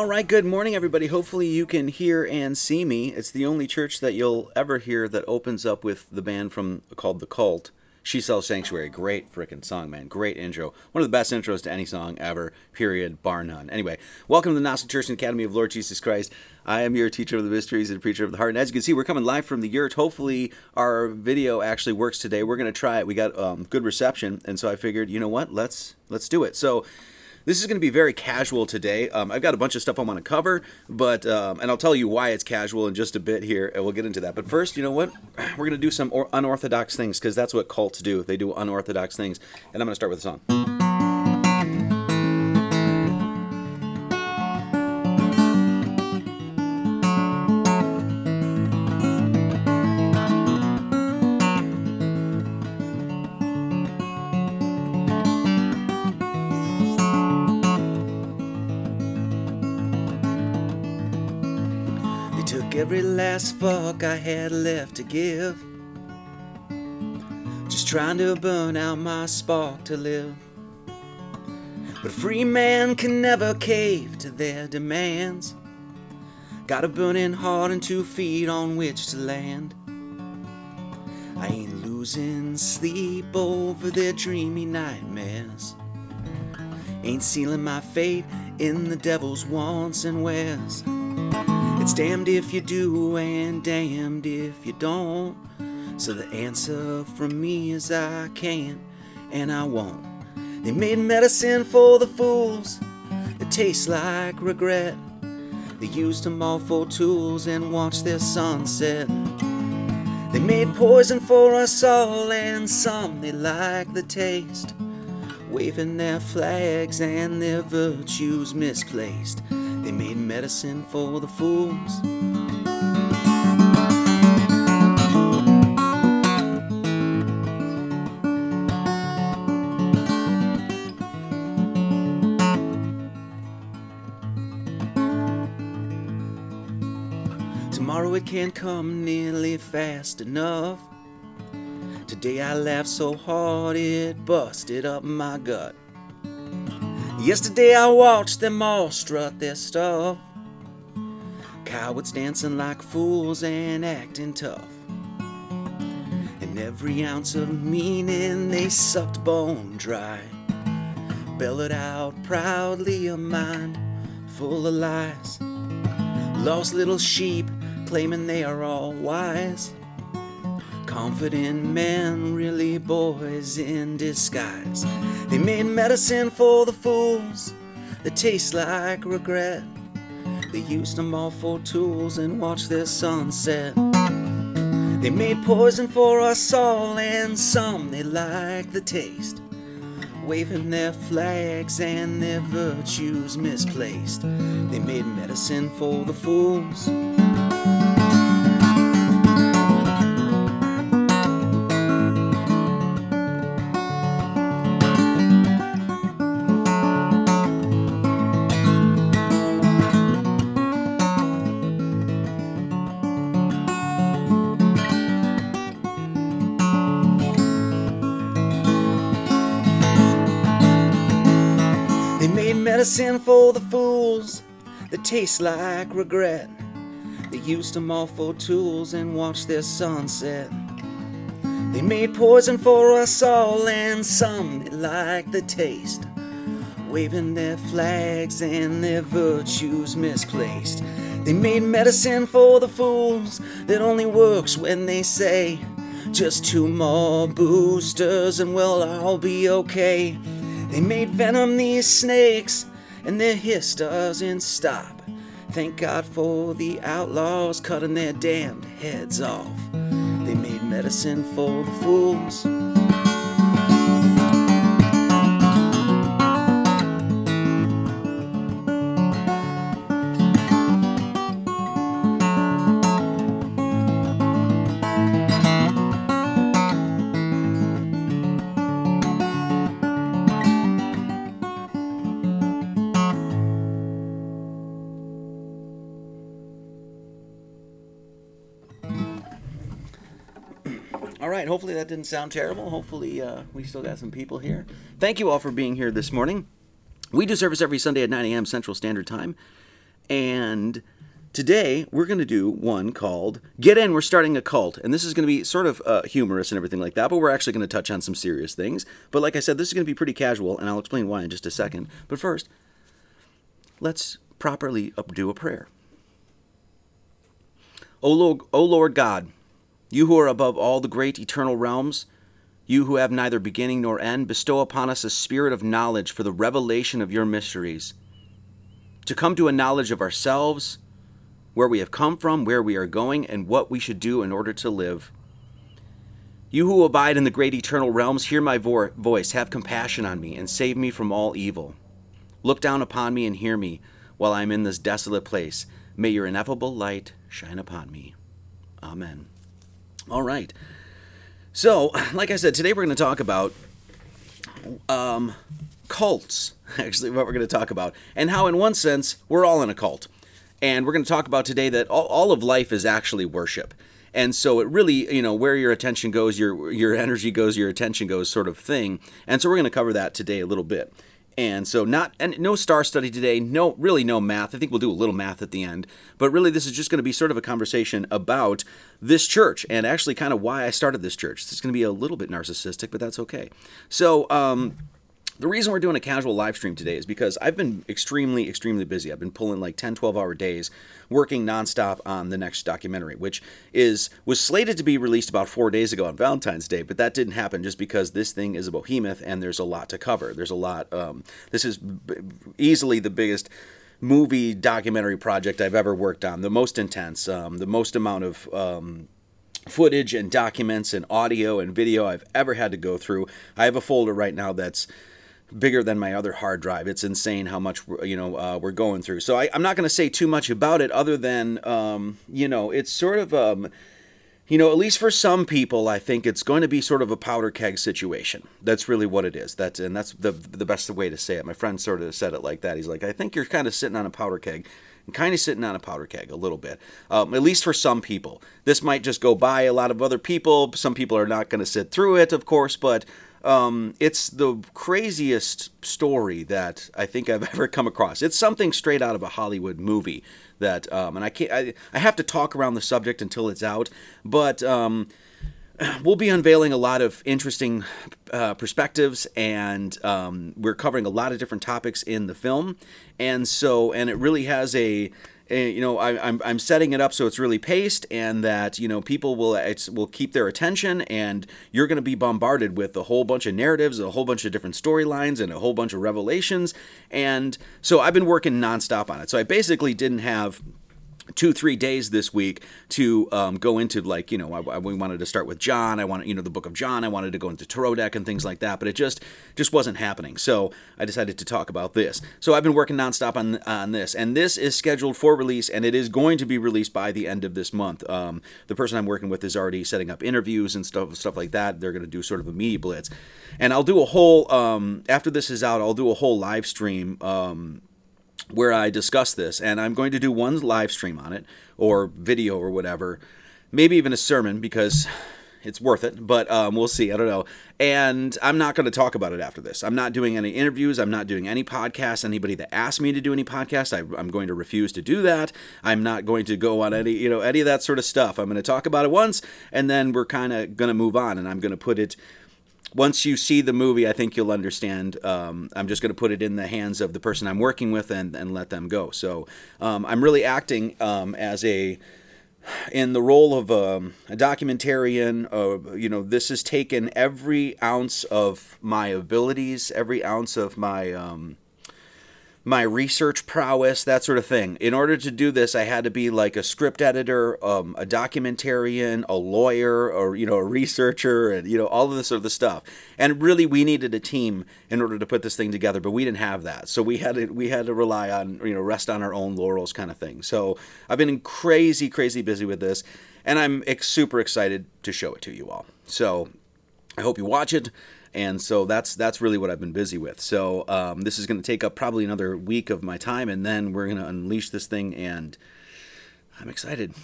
All right, good morning, everybody. Hopefully, you can hear and see me. It's the only church that you'll ever hear that opens up with the band from called The Cult. She Sells Sanctuary. Great freaking song, man. Great intro. One of the best intros to any song ever, period, bar none. Anyway, welcome to the Gnostic Church and Academy of Lord Jesus Christ. I am your teacher of the mysteries and preacher of the heart. And as you can see, we're coming live from the yurt. Hopefully, our video actually works today. We're going to try it. We got um, good reception, and so I figured, you know what? Let's let's do it. So this is going to be very casual today. Um, I've got a bunch of stuff I want to cover, but um, and I'll tell you why it's casual in just a bit here, and we'll get into that. But first, you know what? We're going to do some or- unorthodox things because that's what cults do. They do unorthodox things, and I'm going to start with a song. Every last fuck I had left to give. Just trying to burn out my spark to live. But a free man can never cave to their demands. Got a burning heart and two feet on which to land. I ain't losing sleep over their dreamy nightmares. Ain't sealing my fate in the devil's wants and wares. It's damned if you do and damned if you don't. So the answer from me is I can't and I won't. They made medicine for the fools. It tastes like regret. They used them all for tools and watched their sunset. They made poison for us all, and some they like the taste. Waving their flags and their virtues misplaced. They made medicine for the fools. Tomorrow it can't come nearly fast enough. Today I laughed so hard it busted up my gut. Yesterday I watched them all strut their stuff. Cowards dancing like fools and acting tough. And every ounce of meaning they sucked bone dry. Bellowed out proudly a mind full of lies. Lost little sheep claiming they are all wise. Confident men, really boys in disguise. They made medicine for the fools that taste like regret. They used them all for tools and watched their sunset. They made poison for us all, and some they liked the taste. Waving their flags and their virtues misplaced. They made medicine for the fools. That taste like regret. They used them all for tools and watched their sunset. They made poison for us all, and some they liked the taste. Waving their flags and their virtues misplaced. They made medicine for the fools that only works when they say, just two more boosters and we'll all be okay. They made venom these snakes, and their hiss doesn't stop. Thank God for the outlaws cutting their damned heads off. They made medicine for the fools. Hopefully that didn't sound terrible. Hopefully uh, we still got some people here. Thank you all for being here this morning. We do service every Sunday at 9 a.m. Central Standard Time. And today we're going to do one called Get In, We're Starting a Cult. And this is going to be sort of uh, humorous and everything like that, but we're actually going to touch on some serious things. But like I said, this is going to be pretty casual, and I'll explain why in just a second. But first, let's properly do a prayer. O Lord, o Lord God, you who are above all the great eternal realms, you who have neither beginning nor end, bestow upon us a spirit of knowledge for the revelation of your mysteries, to come to a knowledge of ourselves, where we have come from, where we are going, and what we should do in order to live. You who abide in the great eternal realms, hear my vo- voice, have compassion on me, and save me from all evil. Look down upon me and hear me while I am in this desolate place. May your ineffable light shine upon me. Amen. All right. So, like I said, today we're going to talk about um, cults, actually, what we're going to talk about, and how, in one sense, we're all in a cult. And we're going to talk about today that all, all of life is actually worship. And so it really, you know, where your attention goes, your your energy goes, your attention goes, sort of thing. And so we're going to cover that today a little bit. And so not and no star study today, no really no math. I think we'll do a little math at the end. But really this is just going to be sort of a conversation about this church and actually kind of why I started this church. This is going to be a little bit narcissistic, but that's okay. So, um the reason we're doing a casual live stream today is because I've been extremely, extremely busy. I've been pulling like 10, 12 hour days working nonstop on the next documentary, which is was slated to be released about four days ago on Valentine's Day, but that didn't happen just because this thing is a behemoth and there's a lot to cover. There's a lot. Um, this is b- easily the biggest movie documentary project I've ever worked on, the most intense, um, the most amount of. Um, footage and documents and audio and video I've ever had to go through. I have a folder right now that's bigger than my other hard drive. It's insane how much you know uh, we're going through. So I, am not going to say too much about it, other than um, you know it's sort of um, you know at least for some people, I think it's going to be sort of a powder keg situation. That's really what it is. That's and that's the the best way to say it. My friend sort of said it like that. He's like, I think you're kind of sitting on a powder keg. and kind of sitting on a powder keg a little bit, um, at least for some people. This might just go by a lot of other people. Some people are not going to sit through it, of course, but um, it's the craziest story that I think I've ever come across. It's something straight out of a Hollywood movie that, um, and I can't, I, I have to talk around the subject until it's out, but um, we'll be unveiling a lot of interesting uh, perspectives, and um, we're covering a lot of different topics in the film, and so, and it really has a Eh, you know I, am I'm, I'm setting it up so it's really paced and that you know people will will keep their attention and you're going to be bombarded with a whole bunch of narratives a whole bunch of different storylines and a whole bunch of revelations. And so I've been working nonstop on it. So I basically didn't have two three days this week to um, go into like you know I, I, we wanted to start with John. I wanted you know the book of John. I wanted to go into tarot deck and things like that but it just just wasn't happening. So I decided to talk about this. So I've been working nonstop on on this and this is scheduled for release and it is going to be released by the end of this month. Um, the person I'm working with is already setting up interviews and stuff stuff like that. They're going to do sort of a media blitz. And I'll do a whole um, after this is out I'll do a whole live stream um, where I discuss this, and I'm going to do one live stream on it, or video or whatever, maybe even a sermon because it's worth it, but um, we'll see. I don't know. And I'm not going to talk about it after this. I'm not doing any interviews. I'm not doing any podcasts. Anybody that asks me to do any podcasts, I, I'm going to refuse to do that. I'm not going to go on any, you know, any of that sort of stuff. I'm going to talk about it once, and then we're kind of going to move on, and I'm going to put it once you see the movie, I think you'll understand. Um, I'm just going to put it in the hands of the person I'm working with and, and let them go. So um, I'm really acting um, as a in the role of um, a documentarian. Uh, you know, this has taken every ounce of my abilities, every ounce of my um, my research prowess, that sort of thing. In order to do this, I had to be like a script editor, um, a documentarian, a lawyer, or you know, a researcher, and you know, all of this sort of stuff. And really, we needed a team in order to put this thing together, but we didn't have that, so we had to we had to rely on you know rest on our own laurels, kind of thing. So I've been crazy, crazy busy with this, and I'm ex- super excited to show it to you all. So I hope you watch it and so that's that's really what I've been busy with. So um, this is going to take up probably another week of my time, and then we're going to unleash this thing, and I'm excited.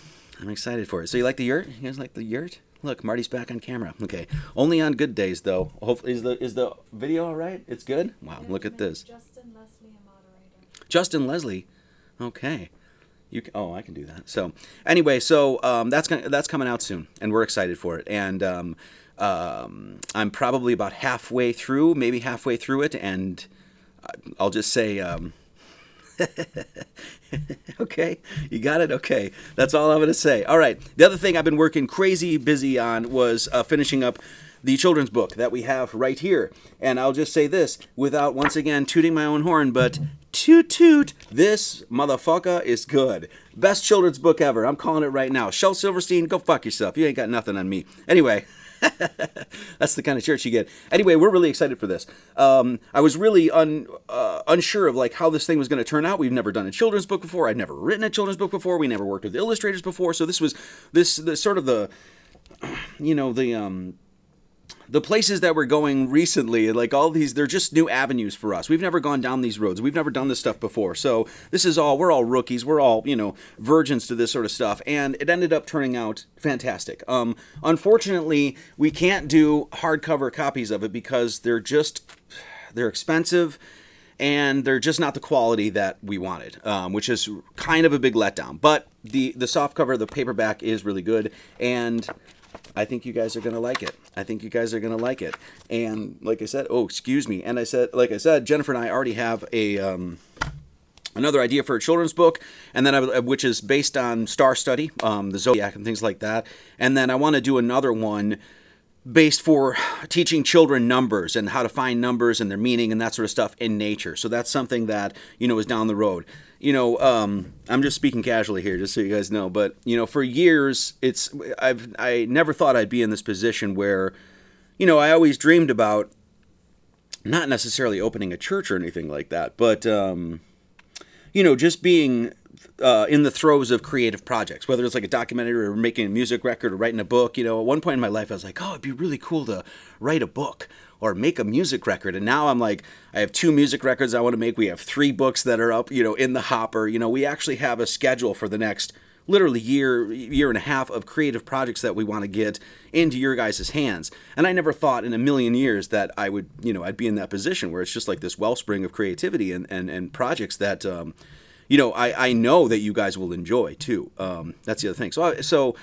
I'm excited for it. So you like the yurt? You guys like the yurt? Look, Marty's back on camera. Okay, only on good days though. Hopefully, is the is the video all right? It's good. Wow, look at this. Justin Leslie, a moderator. Justin Leslie. Okay. You can, oh, I can do that. So anyway, so um, that's gonna, that's coming out soon, and we're excited for it. And um, um, I'm probably about halfway through, maybe halfway through it, and I'll just say. Um, okay, you got it. Okay, that's all I'm going to say. All right. The other thing I've been working crazy busy on was uh, finishing up the children's book that we have right here. And I'll just say this without once again tooting my own horn, but toot toot, this motherfucker is good. Best children's book ever. I'm calling it right now. Shel Silverstein, go fuck yourself. You ain't got nothing on me. Anyway. That's the kind of church you get. Anyway, we're really excited for this. Um, I was really un, uh, unsure of like how this thing was going to turn out. We've never done a children's book before. I'd never written a children's book before. We never worked with illustrators before. So this was this the sort of the you know the um the places that we're going recently, like all these, they're just new avenues for us. We've never gone down these roads. We've never done this stuff before. So this is all, we're all rookies. We're all, you know, virgins to this sort of stuff. And it ended up turning out fantastic. Um, unfortunately, we can't do hardcover copies of it because they're just, they're expensive and they're just not the quality that we wanted, um, which is kind of a big letdown. But the the soft cover, the paperback is really good, and I think you guys are gonna like it. I think you guys are gonna like it. And like I said, oh excuse me. And I said, like I said, Jennifer and I already have a. Um, another idea for a children's book, and then I, which is based on star study, um, the zodiac, and things like that. And then I want to do another one based for teaching children numbers and how to find numbers and their meaning and that sort of stuff in nature. So that's something that you know is down the road you know, um, I'm just speaking casually here, just so you guys know. But you know, for years, it's I've I never thought I'd be in this position where, you know, I always dreamed about not necessarily opening a church or anything like that, but um, you know, just being uh, in the throes of creative projects, whether it's like a documentary or making a music record or writing a book. You know, at one point in my life, I was like, oh, it'd be really cool to write a book or make a music record. And now I'm like, I have two music records I want to make. We have three books that are up, you know, in the hopper. You know, we actually have a schedule for the next literally year year and a half of creative projects that we want to get into your guys' hands and i never thought in a million years that i would you know i'd be in that position where it's just like this wellspring of creativity and and, and projects that um, you know I, I know that you guys will enjoy too um, that's the other thing so so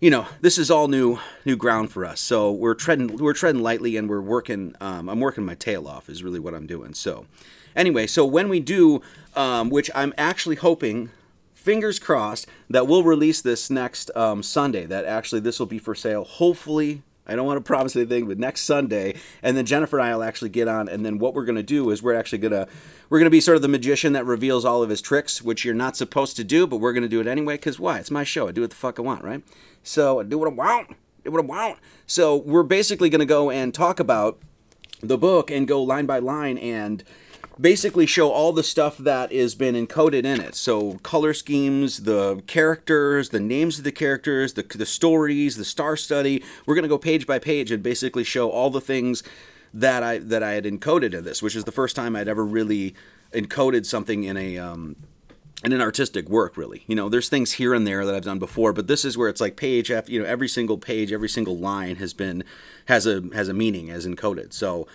you know, this is all new new ground for us. So we're treading we're treading lightly, and we're working. Um, I'm working my tail off. Is really what I'm doing. So anyway, so when we do, um, which I'm actually hoping, fingers crossed, that we'll release this next um, Sunday. That actually this will be for sale. Hopefully. I don't want to promise anything, but next Sunday, and then Jennifer and I will actually get on. And then what we're going to do is we're actually going to we're going to be sort of the magician that reveals all of his tricks, which you're not supposed to do, but we're going to do it anyway. Because why? It's my show. I do what the fuck I want, right? So I do what I want. Do what I want. So we're basically going to go and talk about the book and go line by line and basically show all the stuff that has been encoded in it. So color schemes, the characters, the names of the characters, the, the stories, the star study. We're going to go page by page and basically show all the things that I that I had encoded in this, which is the first time I'd ever really encoded something in a um, and an artistic work really you know there's things here and there that i've done before but this is where it's like page after you know every single page every single line has been has a has a meaning as encoded so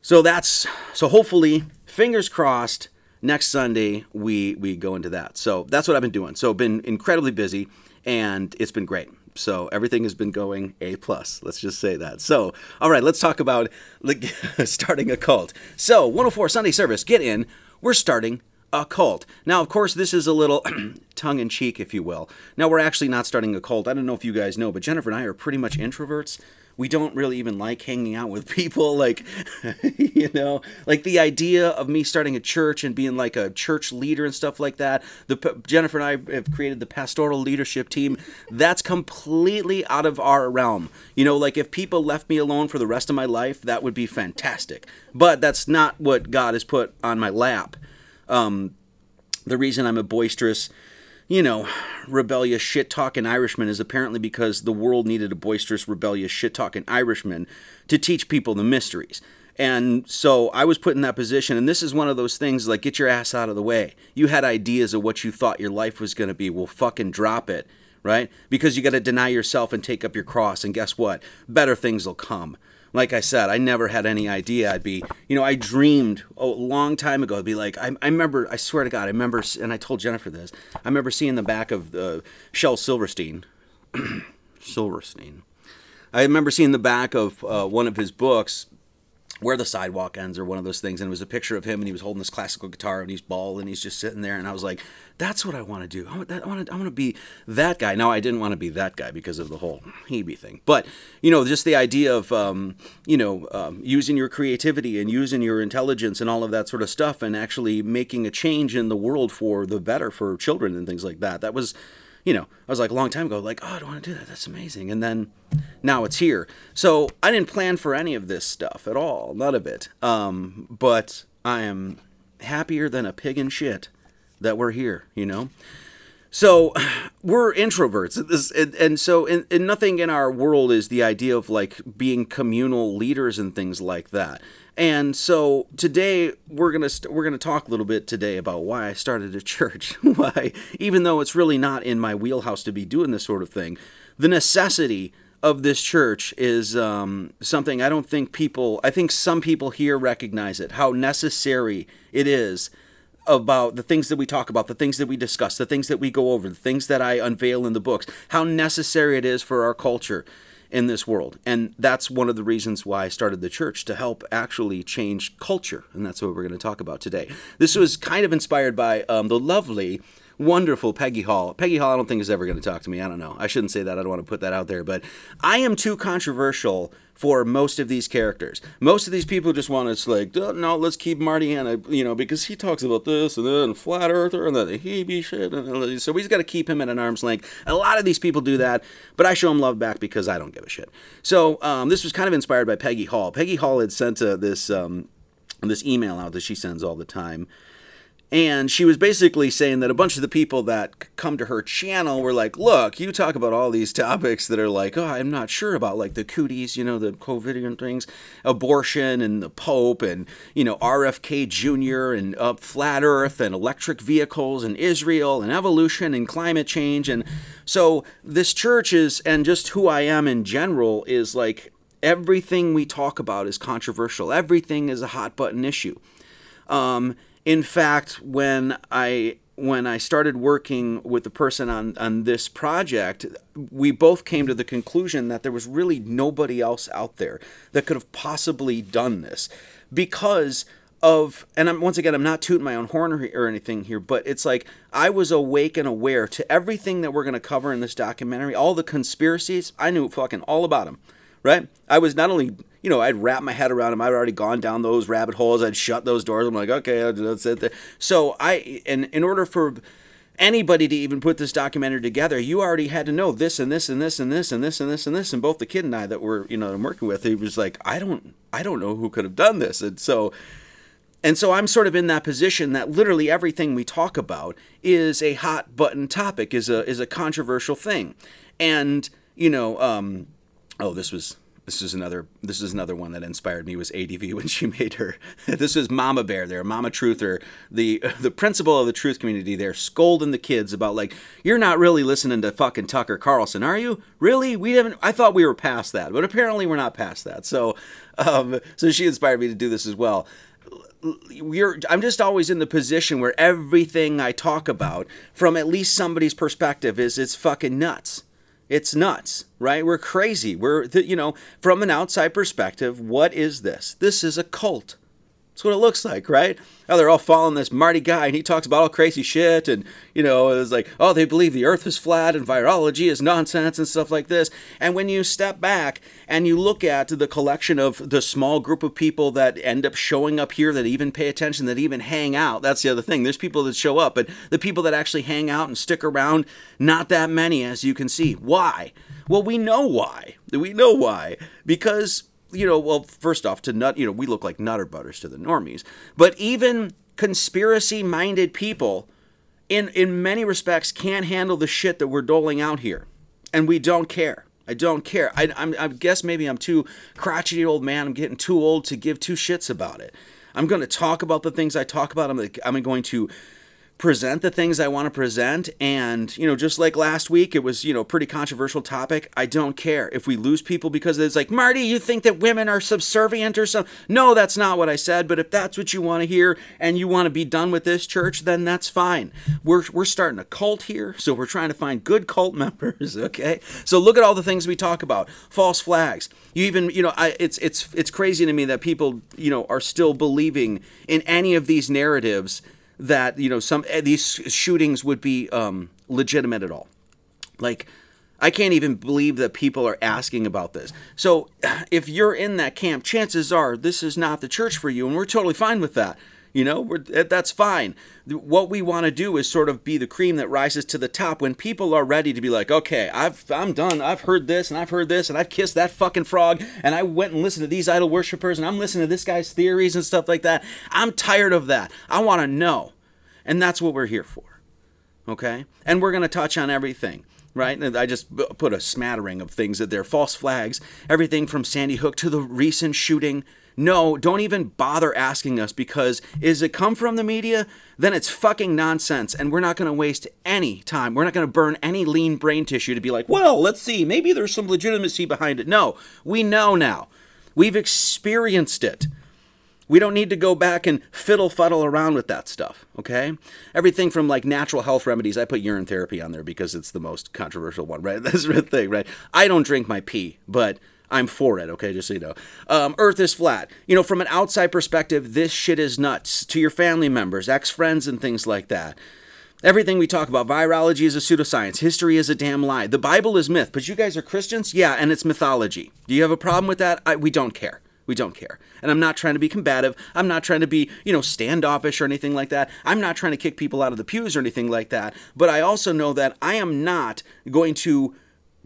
so that's so hopefully fingers crossed next sunday we we go into that so that's what i've been doing so been incredibly busy and it's been great so everything has been going a plus let's just say that so all right let's talk about starting a cult so 104 sunday service get in we're starting a cult. Now, of course, this is a little tongue in cheek, if you will. Now, we're actually not starting a cult. I don't know if you guys know, but Jennifer and I are pretty much introverts. We don't really even like hanging out with people. Like, you know, like the idea of me starting a church and being like a church leader and stuff like that. The Jennifer and I have created the pastoral leadership team. That's completely out of our realm. You know, like if people left me alone for the rest of my life, that would be fantastic. But that's not what God has put on my lap. Um, the reason I'm a boisterous, you know, rebellious shit talking Irishman is apparently because the world needed a boisterous, rebellious shit talking Irishman to teach people the mysteries. And so I was put in that position, and this is one of those things like get your ass out of the way. You had ideas of what you thought your life was going to be. Well, fucking drop it, right? Because you got to deny yourself and take up your cross, and guess what? Better things will come. Like I said, I never had any idea I'd be, you know, I dreamed a long time ago. I'd be like, I, I remember, I swear to God, I remember, and I told Jennifer this, I remember seeing the back of the Shel Silverstein. Silverstein. I remember seeing the back of uh, one of his books, where the sidewalk ends or one of those things and it was a picture of him and he was holding this classical guitar and he's bald and he's just sitting there and i was like that's what i want to do. I want to, I want to be that guy. Now i didn't want to be that guy because of the whole hebe thing but you know just the idea of um, you know um, using your creativity and using your intelligence and all of that sort of stuff and actually making a change in the world for the better for children and things like that. That was you know, I was like a long time ago, like, oh, I don't want to do that. That's amazing. And then now it's here. So I didn't plan for any of this stuff at all, none of it. Um, but I am happier than a pig in shit that we're here, you know? So we're introverts, this, and, and, so and, and nothing in our world is the idea of like being communal leaders and things like that. And so today we're gonna we st- we're gonna talk a little bit today about why I started a church. why, even though it's really not in my wheelhouse to be doing this sort of thing, the necessity of this church is um, something I don't think people. I think some people here recognize it. How necessary it is about the things that we talk about, the things that we discuss, the things that we go over, the things that I unveil in the books, how necessary it is for our culture in this world. And that's one of the reasons why I started the church to help actually change culture. And that's what we're going to talk about today. This was kind of inspired by um, the lovely wonderful Peggy Hall. Peggy Hall, I don't think is ever going to talk to me. I don't know. I shouldn't say that. I don't want to put that out there. But I am too controversial for most of these characters. Most of these people just want to like, no, let's keep Marty Hanna, you know, because he talks about this and then flat earther and then the Hebe shit. And, so we just got to keep him at an arm's length. A lot of these people do that, but I show him love back because I don't give a shit. So um, this was kind of inspired by Peggy Hall. Peggy Hall had sent uh, this um, this email out that she sends all the time and she was basically saying that a bunch of the people that come to her channel were like, look, you talk about all these topics that are like, oh, I'm not sure about, like the cooties, you know, the COVIDian things, abortion and the Pope and, you know, RFK Jr. and uh, flat earth and electric vehicles and Israel and evolution and climate change. And so this church is, and just who I am in general, is like everything we talk about is controversial, everything is a hot button issue. Um, in fact, when I when I started working with the person on, on this project, we both came to the conclusion that there was really nobody else out there that could have possibly done this because of and I'm once again I'm not tooting my own horn or, or anything here, but it's like I was awake and aware to everything that we're going to cover in this documentary, all the conspiracies. I knew fucking all about them, right? I was not only you know, I'd wrap my head around them. I'd already gone down those rabbit holes. I'd shut those doors. I'm like, okay, that's it. So I, and in order for anybody to even put this documentary together, you already had to know this and this and this and this and this and this and this. And both the kid and I that were, you know, I'm working with, he was like, I don't, I don't know who could have done this. And so, and so I'm sort of in that position that literally everything we talk about is a hot button topic, is a is a controversial thing, and you know, um, oh, this was this is another this is another one that inspired me was ADV when she made her this was Mama Bear there Mama Truther. The the principal of the truth community there scolding the kids about like you're not really listening to fucking Tucker Carlson are you? Really? We haven't I thought we were past that but apparently we're not past that. So um so she inspired me to do this as well. We're I'm just always in the position where everything I talk about from at least somebody's perspective is it's fucking nuts it's nuts, right? We're crazy. We're, you know, from an outside perspective, what is this? This is a cult. That's what it looks like, right? Oh, they're all following this Marty guy, and he talks about all crazy shit, and you know, it's like, oh, they believe the Earth is flat and virology is nonsense and stuff like this. And when you step back and you look at the collection of the small group of people that end up showing up here, that even pay attention, that even hang out, that's the other thing. There's people that show up, but the people that actually hang out and stick around, not that many, as you can see. Why? Well, we know why. We know why because you know, well, first off, to nut, you know, we look like nutter butters to the normies, but even conspiracy minded people, in in many respects, can't handle the shit that we're doling out here, and we don't care. I don't care. I, I'm, I guess maybe I'm too crotchety old man. I'm getting too old to give two shits about it. I'm going to talk about the things I talk about. I'm, I'm going to present the things I want to present. And, you know, just like last week, it was, you know, pretty controversial topic. I don't care. If we lose people because it's like, Marty, you think that women are subservient or something? No, that's not what I said. But if that's what you want to hear and you want to be done with this church, then that's fine. We're, we're starting a cult here. So we're trying to find good cult members. Okay. So look at all the things we talk about false flags. You even, you know, I, it's, it's, it's crazy to me that people, you know, are still believing in any of these narratives that you know some eh, these shootings would be um, legitimate at all. Like, I can't even believe that people are asking about this. So, if you're in that camp, chances are this is not the church for you, and we're totally fine with that. You know, that's fine. What we want to do is sort of be the cream that rises to the top when people are ready to be like, okay, I've I'm done. I've heard this and I've heard this and I've kissed that fucking frog and I went and listened to these idol worshippers and I'm listening to this guy's theories and stuff like that. I'm tired of that. I want to know, and that's what we're here for. Okay, and we're gonna touch on everything right? And I just put a smattering of things that they're false flags. Everything from Sandy Hook to the recent shooting no, don't even bother asking us because is it come from the media? Then it's fucking nonsense and we're not going to waste any time. We're not going to burn any lean brain tissue to be like, well, let's see, maybe there's some legitimacy behind it. No, we know now. We've experienced it. We don't need to go back and fiddle fuddle around with that stuff, okay? Everything from like natural health remedies, I put urine therapy on there because it's the most controversial one, right? That's the thing, right? I don't drink my pee, but I'm for it, okay, just so you know. Um, Earth is flat. You know, from an outside perspective, this shit is nuts to your family members, ex friends, and things like that. Everything we talk about, virology is a pseudoscience, history is a damn lie. The Bible is myth, but you guys are Christians? Yeah, and it's mythology. Do you have a problem with that? I, we don't care. We don't care. And I'm not trying to be combative. I'm not trying to be, you know, standoffish or anything like that. I'm not trying to kick people out of the pews or anything like that. But I also know that I am not going to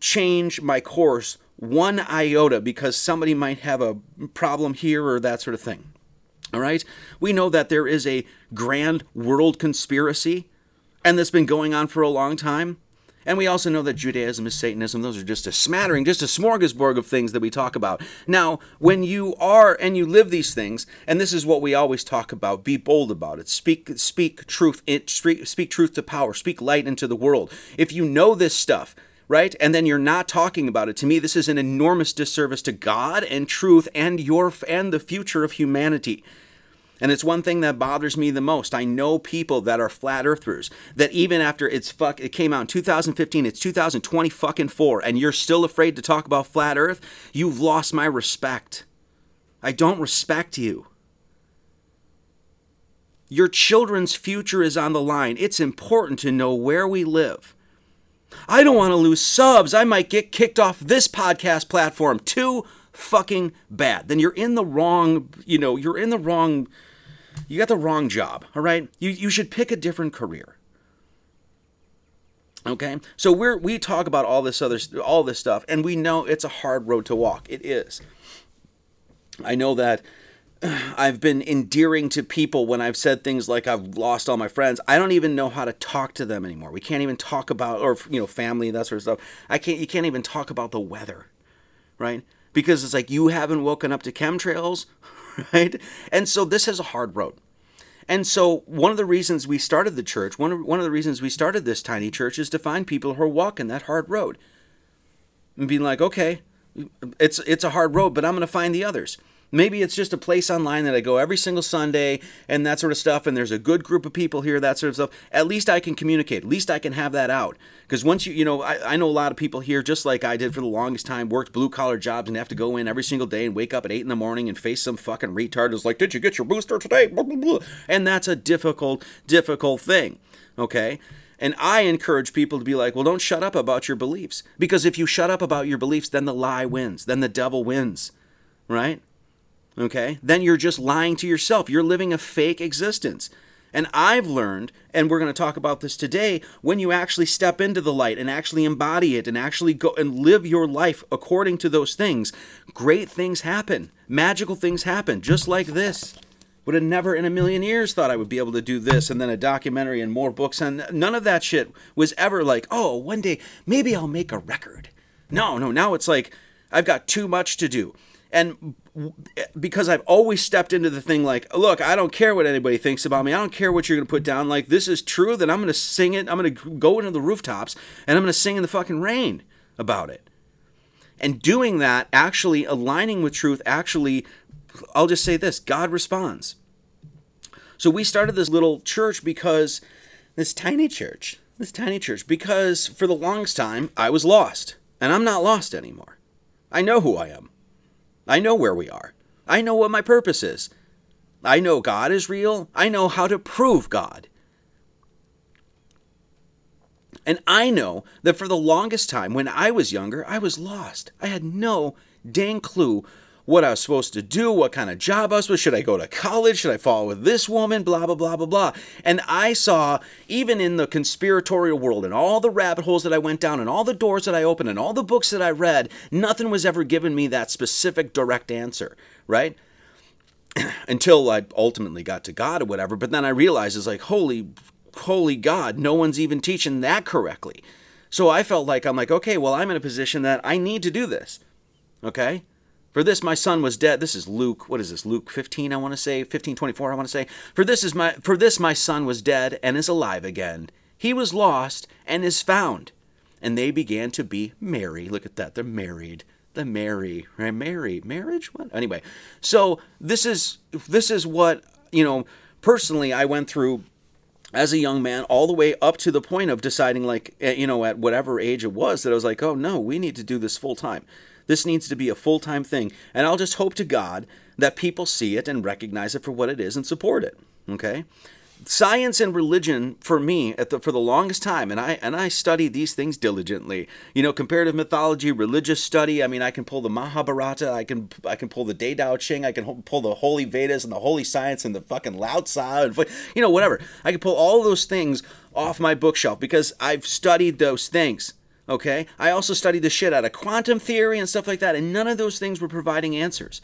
change my course one iota because somebody might have a problem here or that sort of thing. All right? We know that there is a grand world conspiracy, and that's been going on for a long time. And we also know that Judaism is Satanism. Those are just a smattering, just a smorgasbord of things that we talk about. Now, when you are and you live these things, and this is what we always talk about, be bold about it. Speak, speak truth, speak, speak truth to power. Speak light into the world. If you know this stuff, right? And then you're not talking about it. To me, this is an enormous disservice to God and truth and your and the future of humanity. And it's one thing that bothers me the most. I know people that are flat earthers that even after it's fuck it came out in 2015, it's 2020 fucking 4 and you're still afraid to talk about flat earth, you've lost my respect. I don't respect you. Your children's future is on the line. It's important to know where we live. I don't want to lose subs. I might get kicked off this podcast platform. Too fucking bad. Then you're in the wrong, you know, you're in the wrong, you got the wrong job, all right? You, you should pick a different career. Okay? So we're we talk about all this other all this stuff and we know it's a hard road to walk. It is. I know that I've been endearing to people when I've said things like I've lost all my friends. I don't even know how to talk to them anymore. We can't even talk about or you know family that sort of stuff. I can't you can't even talk about the weather, right? Because it's like you haven't woken up to chemtrails, right? And so this is a hard road. And so one of the reasons we started the church, one of, one of the reasons we started this tiny church is to find people who are walking that hard road. And being like, okay, it's it's a hard road, but I'm going to find the others. Maybe it's just a place online that I go every single Sunday and that sort of stuff, and there's a good group of people here, that sort of stuff. At least I can communicate. At least I can have that out. Because once you, you know, I, I know a lot of people here, just like I did for the longest time, worked blue collar jobs and have to go in every single day and wake up at 8 in the morning and face some fucking retard who's like, Did you get your booster today? And that's a difficult, difficult thing. Okay? And I encourage people to be like, well, don't shut up about your beliefs. Because if you shut up about your beliefs, then the lie wins. Then the devil wins. Right? Okay, then you're just lying to yourself. You're living a fake existence. And I've learned, and we're going to talk about this today, when you actually step into the light and actually embody it and actually go and live your life according to those things, great things happen. Magical things happen, just like this. Would have never in a million years thought I would be able to do this and then a documentary and more books. And none of that shit was ever like, oh, one day maybe I'll make a record. No, no, now it's like I've got too much to do. And because I've always stepped into the thing like, look, I don't care what anybody thinks about me. I don't care what you're going to put down. Like, this is true, then I'm going to sing it. I'm going to go into the rooftops and I'm going to sing in the fucking rain about it. And doing that, actually aligning with truth, actually, I'll just say this God responds. So we started this little church because this tiny church, this tiny church, because for the longest time I was lost. And I'm not lost anymore. I know who I am. I know where we are. I know what my purpose is. I know God is real. I know how to prove God. And I know that for the longest time, when I was younger, I was lost. I had no dang clue what I was supposed to do, what kind of job I was supposed. Should I go to college? Should I fall with this woman? Blah blah blah blah blah. And I saw even in the conspiratorial world and all the rabbit holes that I went down and all the doors that I opened and all the books that I read, nothing was ever given me that specific direct answer, right? Until I ultimately got to God or whatever. But then I realized it's like, holy, holy God, no one's even teaching that correctly. So I felt like I'm like, okay, well, I'm in a position that I need to do this. Okay? For this my son was dead. This is Luke. What is this? Luke 15, I want to say. 15, 24, I want to say. For this is my for this my son was dead and is alive again. He was lost and is found. And they began to be merry. Look at that. They're married. The marry. Right? Marry. Marriage? What? Anyway. So this is this is what, you know, personally I went through as a young man all the way up to the point of deciding like eh, you know at whatever age it was that I was like oh no we need to do this full time this needs to be a full time thing. And I'll just hope to God that people see it and recognize it for what it is and support it. Okay? Science and religion for me at the, for the longest time, and I and I study these things diligently. You know, comparative mythology, religious study. I mean, I can pull the Mahabharata, I can I can pull the De Dao Ching, I can pull the Holy Vedas and the Holy Science and the fucking Lao Tzu, and you know whatever. I can pull all those things off my bookshelf because I've studied those things. Okay? I also studied the shit out of quantum theory and stuff like that, and none of those things were providing answers.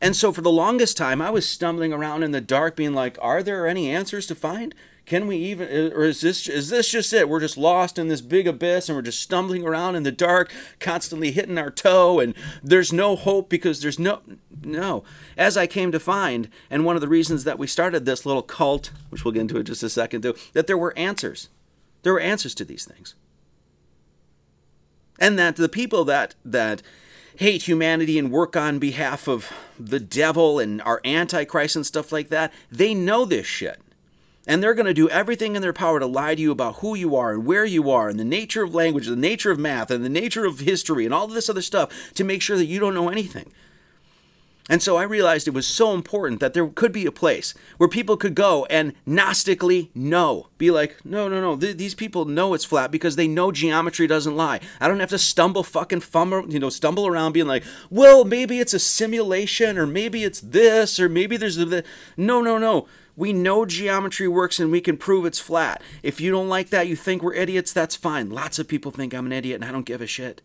And so for the longest time, I was stumbling around in the dark, being like, are there any answers to find? Can we even, or is this, is this just it? We're just lost in this big abyss and we're just stumbling around in the dark, constantly hitting our toe, and there's no hope because there's no, no. As I came to find, and one of the reasons that we started this little cult, which we'll get into in just a second, too, that there were answers. There were answers to these things and that the people that that hate humanity and work on behalf of the devil and are antichrist and stuff like that, they know this shit. And they're going to do everything in their power to lie to you about who you are and where you are and the nature of language, the nature of math, and the nature of history and all this other stuff to make sure that you don't know anything. And so I realized it was so important that there could be a place where people could go and Gnostically know. Be like, no, no, no, th- these people know it's flat because they know geometry doesn't lie. I don't have to stumble fucking fumble, you know, stumble around being like, well, maybe it's a simulation or maybe it's this or maybe there's the. No, no, no. We know geometry works and we can prove it's flat. If you don't like that, you think we're idiots, that's fine. Lots of people think I'm an idiot and I don't give a shit.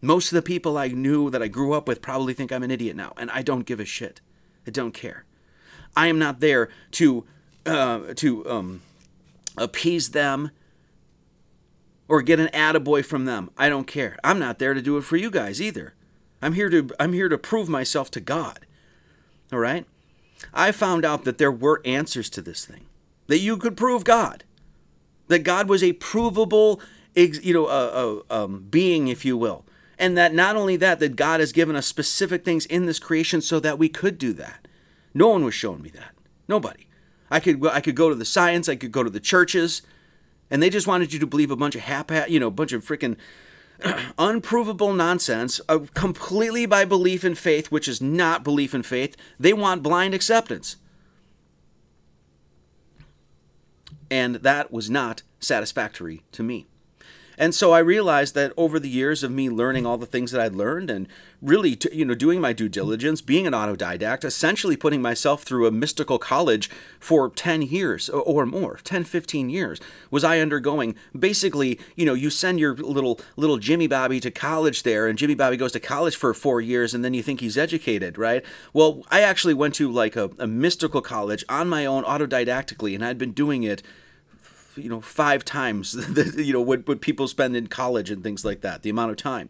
Most of the people I knew that I grew up with probably think I'm an idiot now, and I don't give a shit. I don't care. I am not there to uh, to um, appease them or get an attaboy from them. I don't care. I'm not there to do it for you guys either. I'm here to I'm here to prove myself to God. All right? I found out that there were answers to this thing. That you could prove God. That God was a provable you know, a, a um, being, if you will and that not only that that god has given us specific things in this creation so that we could do that. No one was showing me that. Nobody. I could i could go to the science i could go to the churches and they just wanted you to believe a bunch of hap you know a bunch of freaking unprovable nonsense uh, completely by belief in faith which is not belief in faith. They want blind acceptance. And that was not satisfactory to me and so I realized that over the years of me learning all the things that I'd learned and really, you know, doing my due diligence, being an autodidact, essentially putting myself through a mystical college for 10 years or more, 10, 15 years, was I undergoing basically, you know, you send your little little Jimmy Bobby to college there and Jimmy Bobby goes to college for 4 years and then you think he's educated, right? Well, I actually went to like a, a mystical college on my own autodidactically and I'd been doing it you know five times the, you know what, what people spend in college and things like that the amount of time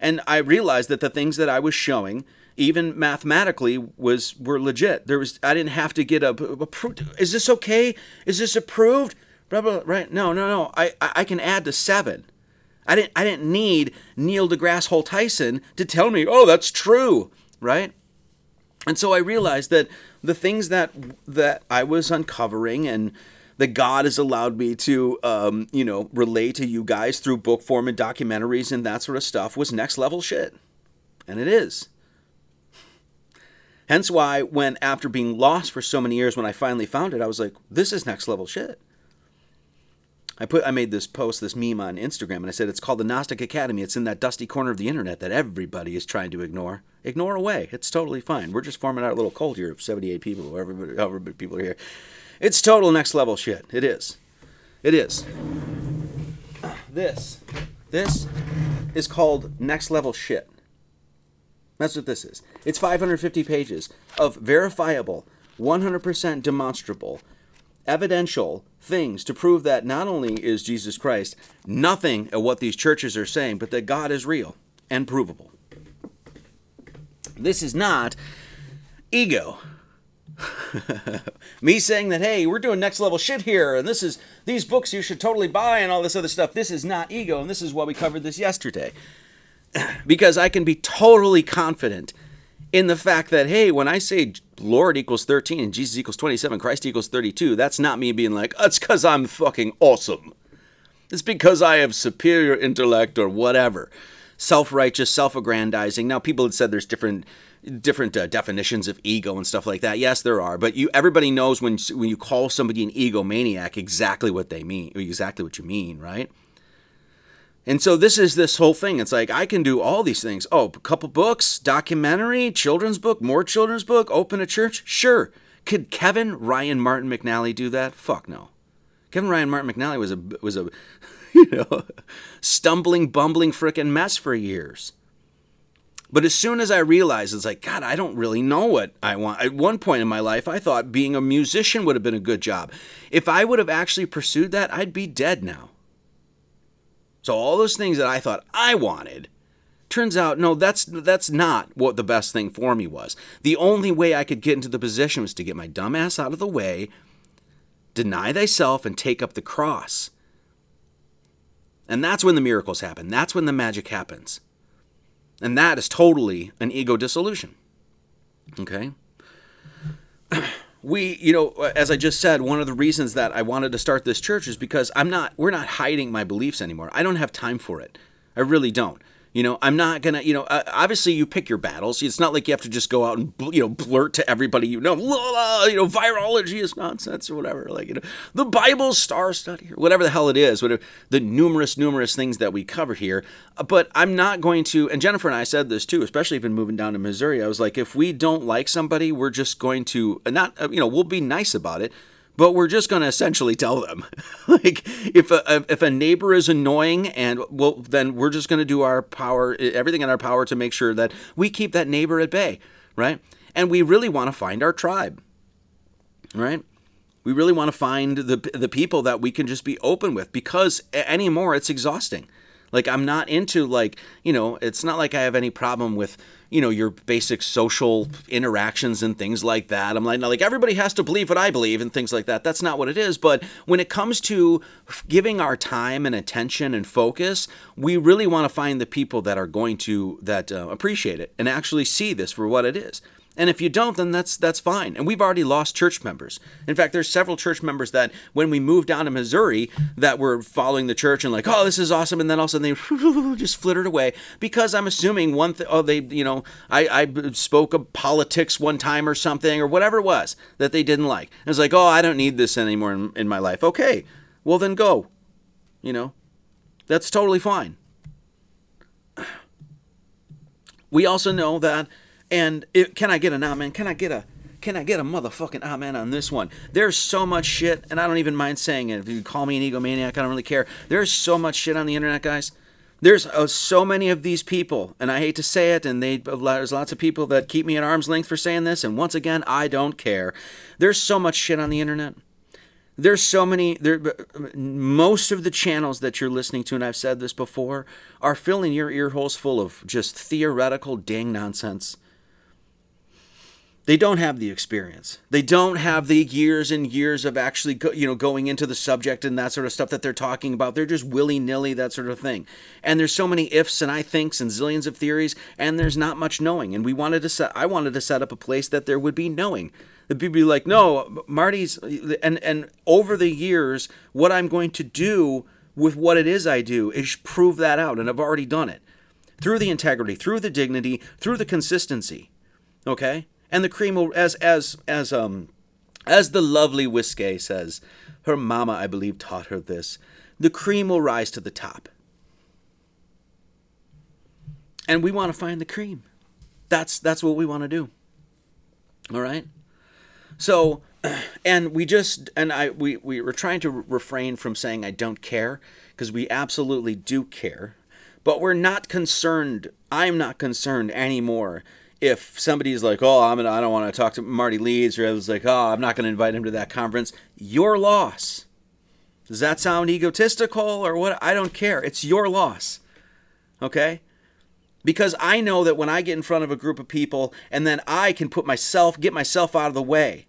and i realized that the things that i was showing even mathematically was were legit. There was I didn't have to get a approved. Is this okay? Is this approved? Blah, blah, right? No, no, no. I I can add to seven. I didn't I didn't need Neil deGrasse Hole Tyson to tell me, oh, that's true, right? And so I realized that the things that that I was uncovering and that God has allowed me to, um, you know, relay to you guys through book form and documentaries and that sort of stuff was next level shit, and it is. Hence why, when after being lost for so many years, when I finally found it, I was like, this is next level shit. I put I made this post, this meme on Instagram, and I said it's called the Gnostic Academy. It's in that dusty corner of the internet that everybody is trying to ignore. Ignore away. It's totally fine. We're just forming our little cult here of 78 people, however, however many people are here. It's total next level shit. It is. It is. This, this is called next level shit. That's what this is. It's 550 pages of verifiable, 100% demonstrable, evidential things to prove that not only is Jesus Christ nothing of what these churches are saying, but that God is real and provable. This is not ego. Me saying that, hey, we're doing next level shit here, and this is these books you should totally buy, and all this other stuff. This is not ego, and this is why we covered this yesterday. because I can be totally confident in the fact that, hey, when I say Lord equals 13 and Jesus equals 27, Christ equals 32, that's not me being like, that's because I'm fucking awesome. It's because I have superior intellect or whatever. Self righteous, self aggrandizing. Now, people had said there's different different uh, definitions of ego and stuff like that. Yes, there are, but you everybody knows when when you call somebody an egomaniac exactly what they mean, exactly what you mean, right? And so this is this whole thing. It's like I can do all these things. Oh, a couple books, documentary, children's book, more children's book, open a church. Sure. Could Kevin Ryan Martin McNally do that? Fuck no. Kevin Ryan Martin McNally was a was a you know stumbling, bumbling frickin' mess for years. But as soon as I realized, it's like, God, I don't really know what I want. At one point in my life, I thought being a musician would have been a good job. If I would have actually pursued that, I'd be dead now. So all those things that I thought I wanted, turns out no, that's that's not what the best thing for me was. The only way I could get into the position was to get my dumb ass out of the way, deny thyself, and take up the cross. And that's when the miracles happen. That's when the magic happens. And that is totally an ego dissolution. Okay? we you know as i just said one of the reasons that i wanted to start this church is because i'm not we're not hiding my beliefs anymore i don't have time for it i really don't you know, I'm not gonna. You know, uh, obviously you pick your battles. It's not like you have to just go out and you know blurt to everybody you know. You know, virology is nonsense or whatever. Like you know, the Bible star study or whatever the hell it is. Whatever the numerous numerous things that we cover here. Uh, but I'm not going to. And Jennifer and I said this too, especially even moving down to Missouri. I was like, if we don't like somebody, we're just going to not. You know, we'll be nice about it but we're just going to essentially tell them. Like if a if a neighbor is annoying and well then we're just going to do our power everything in our power to make sure that we keep that neighbor at bay right? And we really want to find our tribe right? We really want to find the the people that we can just be open with because anymore it's exhausting. Like I'm not into like, you know, it's not like I have any problem with, you know, your basic social interactions and things like that. I'm like, now, like everybody has to believe what I believe and things like that. That's not what it is. But when it comes to giving our time and attention and focus, we really want to find the people that are going to that uh, appreciate it and actually see this for what it is. And if you don't, then that's that's fine. And we've already lost church members. In fact, there's several church members that when we moved down to Missouri that were following the church and like, oh, this is awesome, and then all of a sudden they just flittered away because I'm assuming one thing. Oh, they, you know, I, I spoke of politics one time or something or whatever it was that they didn't like. And it's like, oh, I don't need this anymore in, in my life. Okay, well then go. You know, that's totally fine. We also know that and it, can I get an amen? Can I get a can I get a motherfucking amen on this one? There's so much shit, and I don't even mind saying it. If you call me an egomaniac, I don't really care. There's so much shit on the internet, guys. There's uh, so many of these people, and I hate to say it, and they, there's lots of people that keep me at arm's length for saying this, and once again, I don't care. There's so much shit on the internet. There's so many. There, most of the channels that you're listening to, and I've said this before, are filling your ear holes full of just theoretical dang nonsense They don't have the experience. They don't have the years and years of actually, go, you know, going into the subject and that sort of stuff that they're talking about. They're just willy nilly, that sort of thing. And there's so many ifs and I thinks and zillions of theories, and there's not much knowing. And we wanted to set, I wanted to set up a place that there would be knowing. The people be like, no, Marty's, and and over the years, what I'm going to do with what it is I do is prove that out, and I've already done it through the integrity, through the dignity, through the consistency. Okay and the cream will as as as um as the lovely Whiskey says, her mama, I believe, taught her this. The cream will rise to the top. And we want to find the cream. That's that's what we want to do. All right? So and we just and I we we were trying to refrain from saying I don't care because we absolutely do care. But we're not concerned. I'm not concerned anymore if somebody's like, "Oh, I'm gonna, I don't want to talk to Marty Leeds," or I was like, "Oh, I'm not going to invite him to that conference," your loss. Does that sound egotistical or what? I don't care. It's your loss. Okay? Because I know that when I get in front of a group of people and then I can put myself, get myself out of the way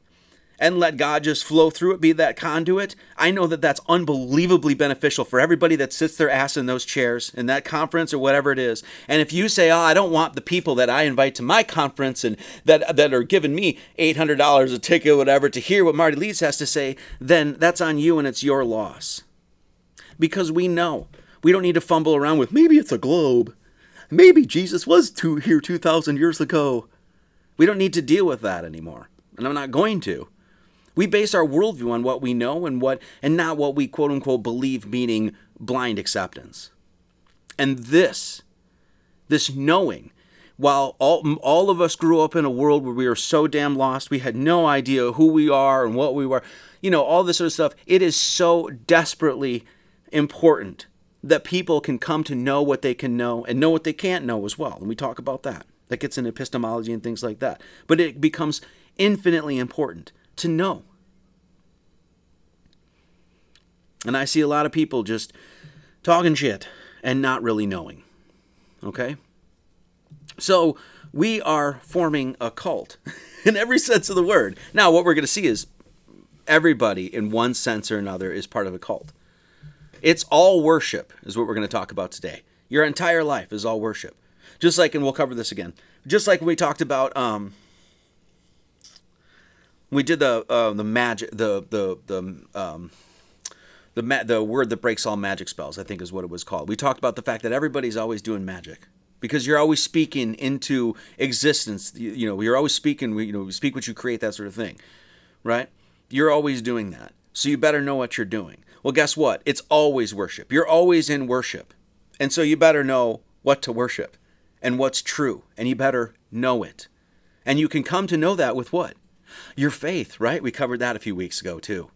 and let God just flow through it, be that conduit, I know that that's unbelievably beneficial for everybody that sits their ass in those chairs in that conference or whatever it is. And if you say, "Oh, I don't want the people that I invite to my conference and that that are giving me $800 a ticket whatever to hear what Marty Leeds has to say," then that's on you and it's your loss. Because we know. We don't need to fumble around with maybe it's a globe. Maybe Jesus was two, here 2000 years ago. We don't need to deal with that anymore. And I'm not going to. We base our worldview on what we know and what and not what we quote unquote believe, meaning blind acceptance. And this, this knowing, while all, all of us grew up in a world where we were so damn lost, we had no idea who we are and what we were, you know, all this sort of stuff, it is so desperately important that people can come to know what they can know and know what they can't know as well. And we talk about that. That gets in epistemology and things like that. But it becomes infinitely important to know. And I see a lot of people just talking shit and not really knowing. Okay? So we are forming a cult in every sense of the word. Now, what we're going to see is everybody, in one sense or another, is part of a cult. It's all worship, is what we're going to talk about today. Your entire life is all worship. Just like, and we'll cover this again, just like we talked about um, we did the uh, the magic the the the um, the ma- the word that breaks all magic spells. I think is what it was called. We talked about the fact that everybody's always doing magic because you're always speaking into existence. You, you know, you're always speaking. You know, speak what you create, that sort of thing, right? You're always doing that, so you better know what you're doing. Well, guess what? It's always worship. You're always in worship, and so you better know what to worship and what's true, and you better know it. And you can come to know that with what? Your faith, right? We covered that a few weeks ago too.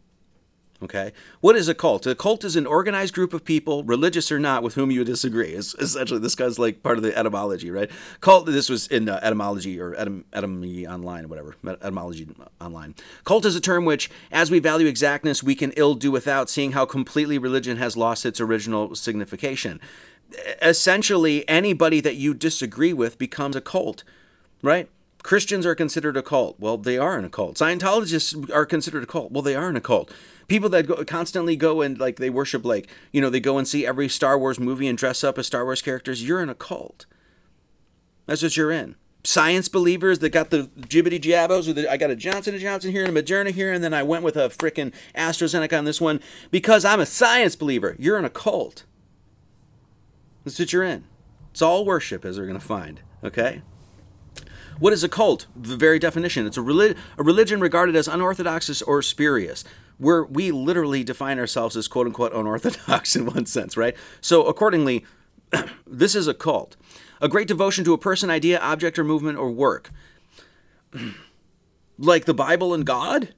Okay. What is a cult? A cult is an organized group of people, religious or not, with whom you disagree. It's essentially this guy's like part of the etymology, right? Cult. This was in uh, etymology or etym- etymology online, whatever. Etymology online. Cult is a term which, as we value exactness, we can ill do without, seeing how completely religion has lost its original signification. Essentially, anybody that you disagree with becomes a cult, right? Christians are considered a cult. Well, they are in a cult. Scientologists are considered a cult. Well, they are in a cult. People that go, constantly go and like they worship like, you know, they go and see every Star Wars movie and dress up as Star Wars characters, you're in a cult. That's what you're in. Science believers that got the jibbity jabbos, I got a Johnson & Johnson here and a Moderna here, and then I went with a freaking AstraZeneca on this one because I'm a science believer. You're in a cult. That's what you're in. It's all worship, as we're going to find. Okay? What is a cult? The very definition. It's a, relig- a religion regarded as unorthodox or spurious. Where we literally define ourselves as quote unquote unorthodox in one sense, right? So, accordingly, this is a cult. A great devotion to a person, idea, object, or movement or work. like the Bible and God?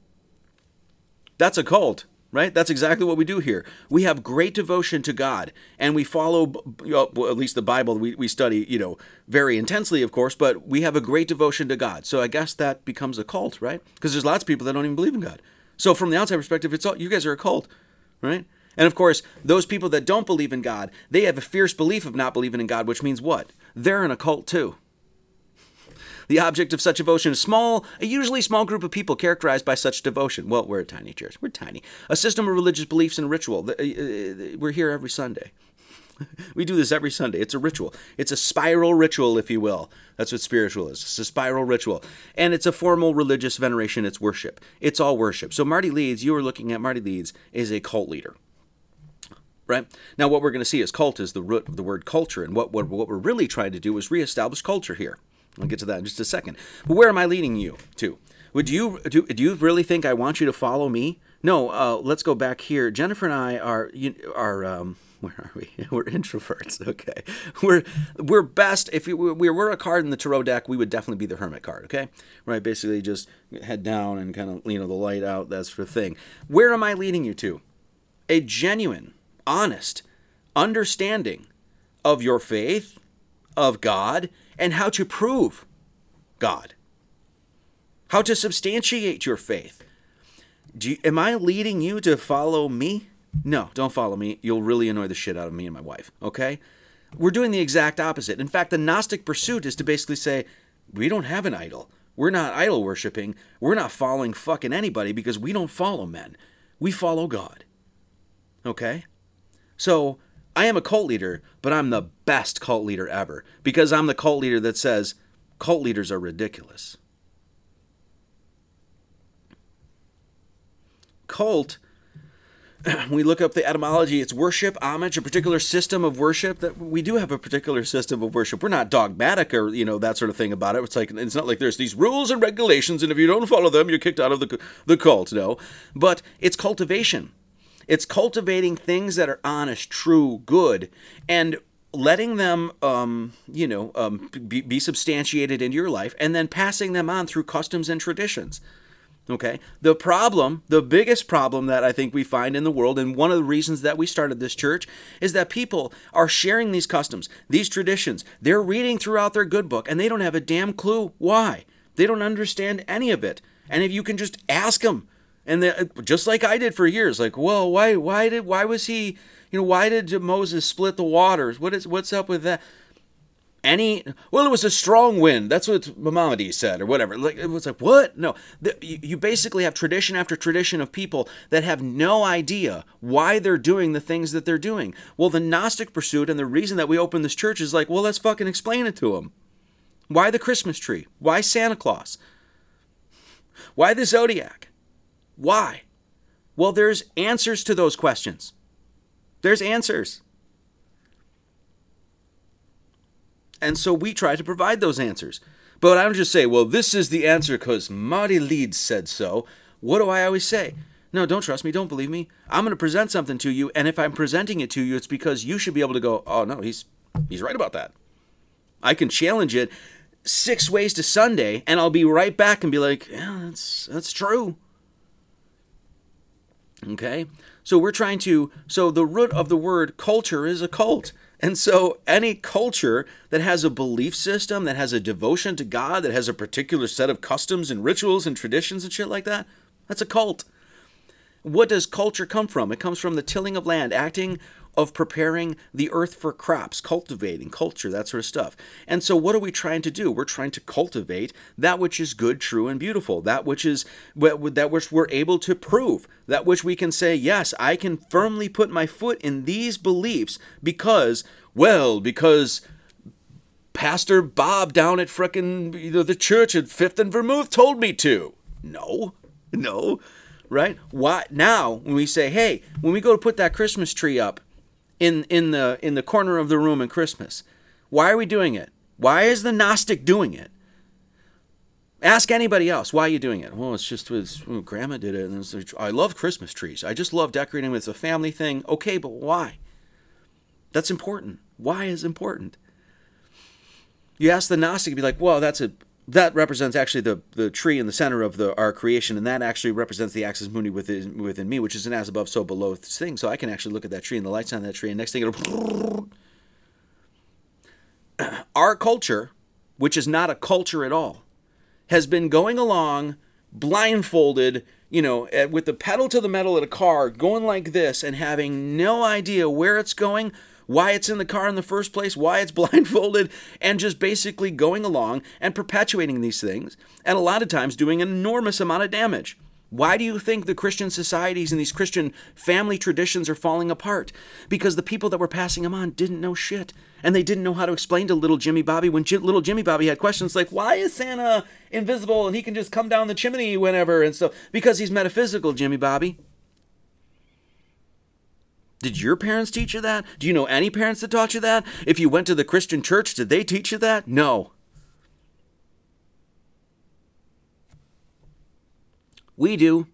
That's a cult right? That's exactly what we do here. We have great devotion to God, and we follow, well, at least the Bible we, we study, you know, very intensely, of course, but we have a great devotion to God. So I guess that becomes a cult, right? Because there's lots of people that don't even believe in God. So from the outside perspective, it's all, you guys are a cult, right? And of course, those people that don't believe in God, they have a fierce belief of not believing in God, which means what? They're in a cult too. The object of such devotion is small, a usually small group of people characterized by such devotion. Well, we're a tiny church. We're tiny. A system of religious beliefs and ritual. Uh, uh, we're here every Sunday. we do this every Sunday. It's a ritual. It's a spiral ritual, if you will. That's what spiritual is. It's a spiral ritual. And it's a formal religious veneration. It's worship. It's all worship. So Marty Leeds, you were looking at Marty Leeds, is a cult leader. Right? Now, what we're going to see is cult is the root of the word culture. And what, what, what we're really trying to do is reestablish culture here. I'll get to that in just a second. But where am I leading you to? Would you do, do you really think I want you to follow me? No, uh, let's go back here. Jennifer and I are you, are um, where are we? We're introverts. Okay, we're we're best if we, we were a card in the tarot deck, we would definitely be the hermit card. Okay, right? Basically, just head down and kind of you know the light out, that sort of thing. Where am I leading you to? A genuine, honest understanding of your faith, of God, and how to prove God, how to substantiate your faith. Do you, am I leading you to follow me? No, don't follow me. You'll really annoy the shit out of me and my wife, okay? We're doing the exact opposite. In fact, the Gnostic pursuit is to basically say, we don't have an idol. We're not idol worshiping. We're not following fucking anybody because we don't follow men. We follow God. Okay? So, I am a cult leader, but I'm the best cult leader ever because I'm the cult leader that says cult leaders are ridiculous. Cult we look up the etymology. It's worship homage a particular system of worship that we do have a particular system of worship. We're not dogmatic or you know that sort of thing about it. It's like it's not like there's these rules and regulations and if you don't follow them you're kicked out of the, the cult no. But it's cultivation it's cultivating things that are honest true good and letting them um, you know um, be, be substantiated into your life and then passing them on through customs and traditions Okay. The problem, the biggest problem that I think we find in the world, and one of the reasons that we started this church, is that people are sharing these customs, these traditions. They're reading throughout their good book, and they don't have a damn clue why. They don't understand any of it. And if you can just ask them, and they, just like I did for years, like, well, why, why did, why was he, you know, why did Moses split the waters? What is, what's up with that? any well it was a strong wind. That's what Maimonides said or whatever. Like it was like what? No. The, you basically have tradition after tradition of people that have no idea why they're doing the things that they're doing. Well the gnostic pursuit and the reason that we open this church is like well let's fucking explain it to them why the christmas tree? Why santa claus? Why the zodiac why well there's answers to those questions there's answers And so we try to provide those answers. But I don't just say, well, this is the answer because Marty Leeds said so. What do I always say? No, don't trust me. Don't believe me. I'm going to present something to you, and if I'm presenting it to you, it's because you should be able to go, oh no, he's he's right about that. I can challenge it six ways to Sunday, and I'll be right back and be like, yeah, that's that's true. Okay, so we're trying to. So the root of the word culture is a cult. And so, any culture that has a belief system, that has a devotion to God, that has a particular set of customs and rituals and traditions and shit like that, that's a cult. What does culture come from? It comes from the tilling of land, acting of preparing the earth for crops, cultivating, culture, that sort of stuff. And so, what are we trying to do? We're trying to cultivate that which is good, true, and beautiful, that which is that which we're able to prove, that which we can say, yes, I can firmly put my foot in these beliefs because, well, because. Pastor Bob down at frickin' you know, the church at Fifth and Vermouth told me to. No, no, right? Why now when we say, hey, when we go to put that Christmas tree up, in in the in the corner of the room in Christmas. Why are we doing it? Why is the Gnostic doing it? Ask anybody else. Why are you doing it? Well, it's just with well, Grandma did it, and I love Christmas trees. I just love decorating. It's a family thing. Okay, but why? That's important. Why is important? You ask the Gnostic, be like, well, that's a that represents actually the, the tree in the center of the our creation, and that actually represents the axis mundi within within me, which is an as above, so below thing. So I can actually look at that tree and the lights on that tree, and next thing it'll. Our culture, which is not a culture at all, has been going along blindfolded, you know, with the pedal to the metal at a car, going like this, and having no idea where it's going, why it's in the car in the first place, why it's blindfolded, and just basically going along and perpetuating these things, and a lot of times doing an enormous amount of damage. Why do you think the Christian societies and these Christian family traditions are falling apart? Because the people that were passing them on didn't know shit. And they didn't know how to explain to little Jimmy Bobby when J- little Jimmy Bobby had questions like, why is Santa invisible and he can just come down the chimney whenever and stuff? Because he's metaphysical, Jimmy Bobby. Did your parents teach you that? Do you know any parents that taught you that? If you went to the Christian church, did they teach you that? No. We do.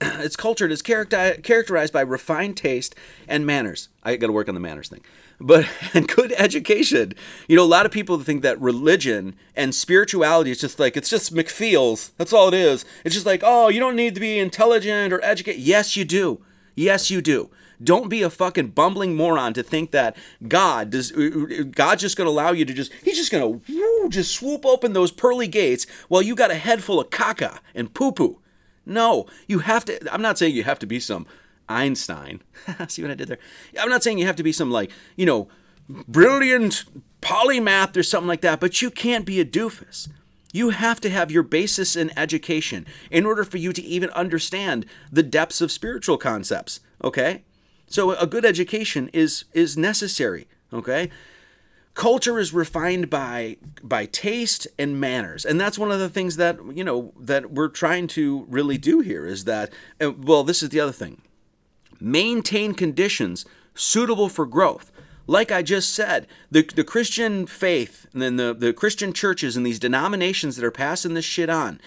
Its culture is character- characterized by refined taste and manners. I got to work on the manners thing. But and good education. You know, a lot of people think that religion and spirituality is just like it's just McFeels. That's all it is. It's just like, oh, you don't need to be intelligent or educated. Yes, you do. Yes, you do. Don't be a fucking bumbling moron to think that God does. Uh, uh, God's just going to allow you to just. He's just going to just swoop open those pearly gates while you got a head full of caca and poo poo. No, you have to. I'm not saying you have to be some Einstein. See what I did there? I'm not saying you have to be some like you know brilliant polymath or something like that, but you can't be a doofus. You have to have your basis in education in order for you to even understand the depths of spiritual concepts. Okay? So a good education is is necessary, okay? Culture is refined by by taste and manners. And that's one of the things that, you know, that we're trying to really do here is that uh, well, this is the other thing. Maintain conditions suitable for growth. Like I just said, the, the Christian faith and then the, the Christian churches and these denominations that are passing this shit on,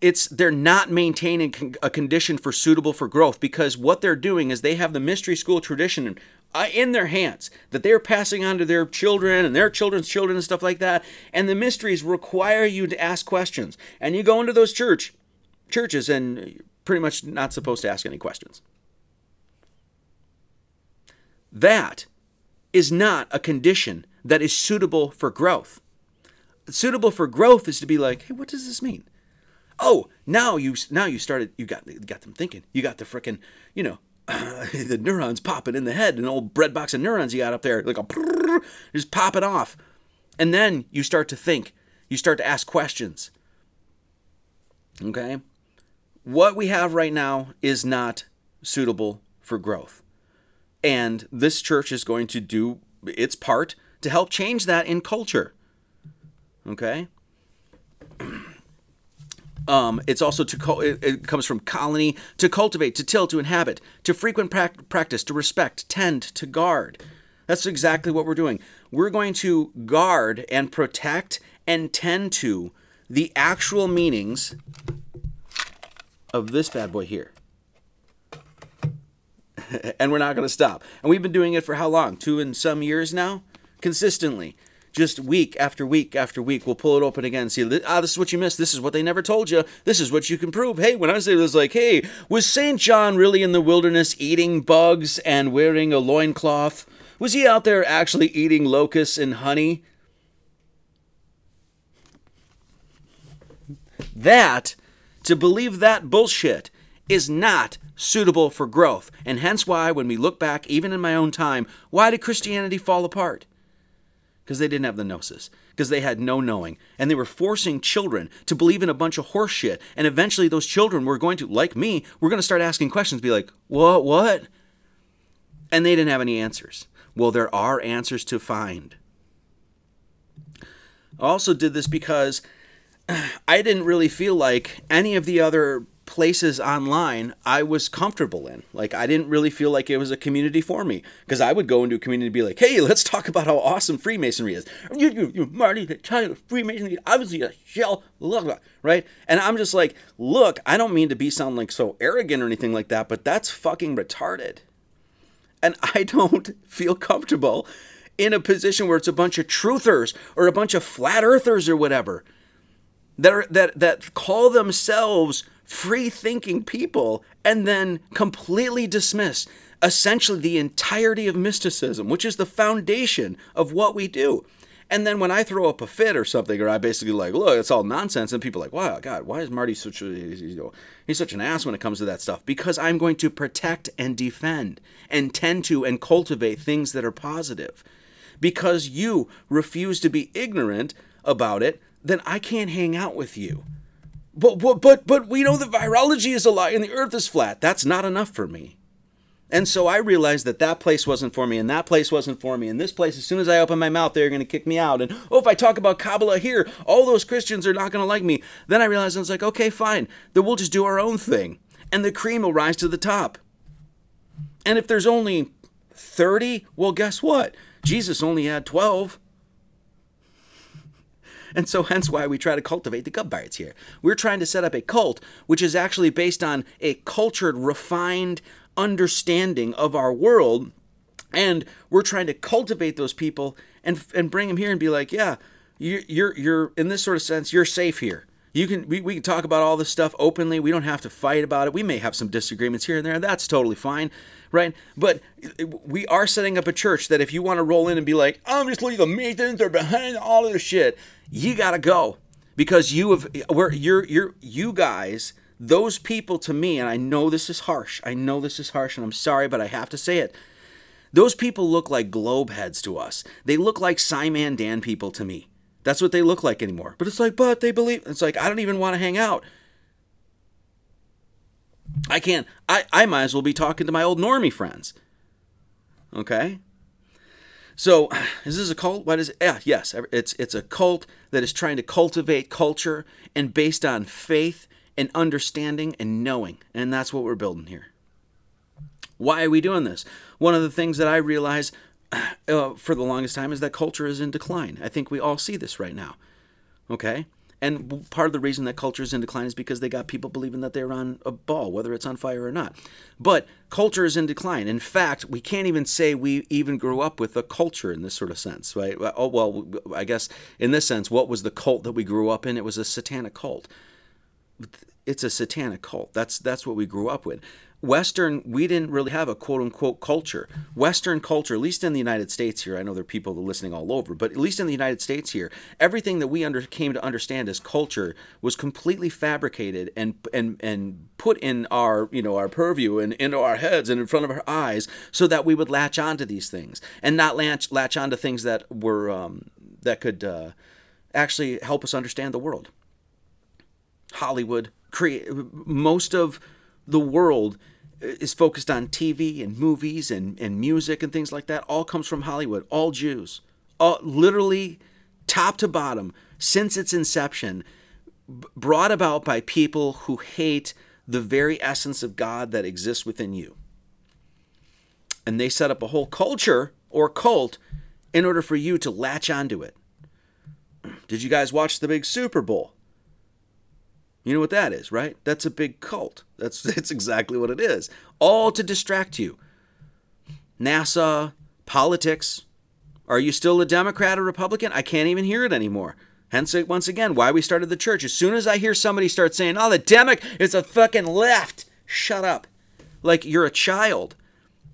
it's they're not maintaining a condition for suitable for growth because what they're doing is they have the mystery school tradition uh, in their hands that they're passing on to their children and their children's children and stuff like that. And the mysteries require you to ask questions. And you go into those church churches and you're pretty much not supposed to ask any questions. That is not a condition that is suitable for growth suitable for growth is to be like hey what does this mean oh, now you now you started you got got them thinking. You got the frickin' you know the neurons popping in the head, an old bread box of neurons you got up there, like a just popping off, and then you start to think. You start to ask questions. Okay, what we have right now is not suitable for growth, and this church is going to do its part to help change that in culture. Okay. Um, it's also to it, it, comes from colony to cultivate, to till, to inhabit, to frequent pra- practice, to respect, tend, to guard. That's exactly what we're doing. We're going to guard and protect and tend to the actual meanings of this bad boy here. and we're not going to stop. And we've been doing it for how long? Two and some years now? Consistently just week after week after week, we'll pull it open again and see, ah, this is what you missed. This is what they never told you. This is what you can prove. Hey, when I say this, like, hey, was St. John really in the wilderness eating bugs and wearing a loincloth? Was he out there actually eating locusts and honey? That, to believe that bullshit, is not suitable for growth. And hence why, when we look back, even in my own time, why did Christianity fall apart? because they didn't have the gnosis, because they had no knowing. And they were forcing children to believe in a bunch of horseshit. And eventually, those children were going to, like me, we're going to start asking questions, be like, what, what? And they didn't have any answers. Well, there are answers to find. I also did this because I didn't really feel like any of the other places online I was comfortable in. Like I didn't really feel like it was a community for me because I would go into a community and be like, "Hey, let's talk about how awesome Freemasonry is." You, you, you Marty, the child of Freemasonry, obviously a shell, right? And I'm just like, look, I don't mean to be sound like so arrogant or anything like that, but that's fucking retarded. And I don't feel comfortable in a position where it's a bunch of truthers or a bunch of flat earthers or whatever that are, that that call themselves free thinking people and then completely dismiss essentially the entirety of mysticism, which is the foundation of what we do. And then when I throw up a fit or something, or I basically like, look, it's all nonsense, and people are like, wow, God, why is Marty such a, you know, he's such an ass when it comes to that stuff? Because I'm going to protect and defend and tend to and cultivate things that are positive. Because you refuse to be ignorant about it, then I can't hang out with you. But but but, but we know that virology is a lie and the earth is flat. That's not enough for me. And so I realized that that place wasn't for me, and that place wasn't for me, and this place, as soon as I open my mouth, they're going to kick me out. And oh, if I talk about Kabbalah here, all those Christians are not going to like me. Then I realized I was like, okay, fine, then we'll just do our own thing, and the cream will rise to the top. And if there's only 30, well, guess what? Jesus only had 12. And so, hence why we try to cultivate the Gubbites here. We're trying to set up a cult which is actually based on a cultured, refined understanding of our world. And we're trying to cultivate those people and, and bring them here and be like, yeah, you're, you're, you're, in this sort of sense, you're safe here. You can we, we can talk about all this stuff openly. We don't have to fight about it. We may have some disagreements here and there. That's totally fine, right? But we are setting up a church that if you want to roll in and be like, leaving the Masons are behind all of this shit, you gotta go because you have we're you're you're you guys those people to me and i know this is harsh i know this is harsh and i'm sorry but i have to say it those people look like globe heads to us they look like simon dan people to me that's what they look like anymore but it's like but they believe it's like i don't even want to hang out i can't i i might as well be talking to my old normie friends okay so, is this a cult? What is it? Yeah, yes, it's it's a cult that is trying to cultivate culture and based on faith and understanding and knowing, and that's what we're building here. Why are we doing this? One of the things that I realize uh, for the longest time is that culture is in decline. I think we all see this right now. Okay? And part of the reason that culture is in decline is because they got people believing that they're on a ball, whether it's on fire or not. But culture is in decline. In fact, we can't even say we even grew up with a culture in this sort of sense, right? Oh, well, I guess in this sense, what was the cult that we grew up in? It was a satanic cult. It's a satanic cult. That's that's what we grew up with. Western, we didn't really have a quote unquote culture. Western culture, at least in the United States here, I know there are people listening all over, but at least in the United States here, everything that we under, came to understand as culture was completely fabricated and and and put in our you know our purview and into our heads and in front of our eyes, so that we would latch onto these things and not latch latch onto things that were um, that could uh, actually help us understand the world. Hollywood create most of the world is focused on TV and movies and, and music and things like that all comes from Hollywood, all Jews. All, literally, top to bottom, since its inception, brought about by people who hate the very essence of God that exists within you. And they set up a whole culture or cult in order for you to latch onto it. Did you guys watch the big Super Bowl? You know what that is, right? That's a big cult. That's that's exactly what it is. All to distract you. NASA, politics. Are you still a Democrat or Republican? I can't even hear it anymore. Hence, once again, why we started the church. As soon as I hear somebody start saying, "Oh, the Demic is a fucking left," shut up. Like you're a child,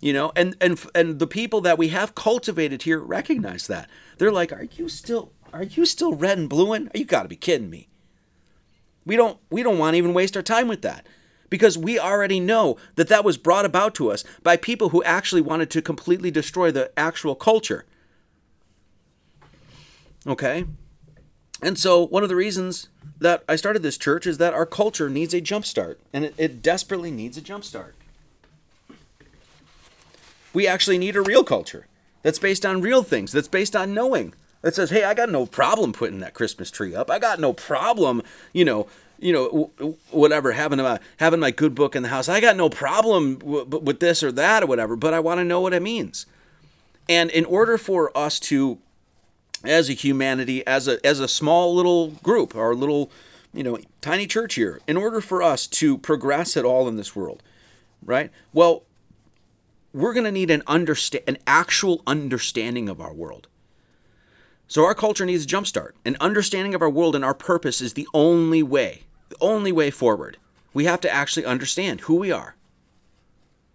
you know. And and and the people that we have cultivated here recognize that. They're like, "Are you still? Are you still red and blueing? You got to be kidding me." We don't we don't want to even waste our time with that because we already know that that was brought about to us by people who actually wanted to completely destroy the actual culture. Okay? And so one of the reasons that I started this church is that our culture needs a jump start and it, it desperately needs a jump start. We actually need a real culture that's based on real things, that's based on knowing, that says, "Hey, I got no problem putting that Christmas tree up. I got no problem, you know, you know, whatever, having a having my good book in the house. I got no problem w- with this or that or whatever. But I want to know what it means. And in order for us to, as a humanity, as a as a small little group, our little, you know, tiny church here, in order for us to progress at all in this world, right? Well, we're going to need an understand an actual understanding of our world so our culture needs a jumpstart. An understanding of our world and our purpose is the only way, the only way forward. We have to actually understand who we are,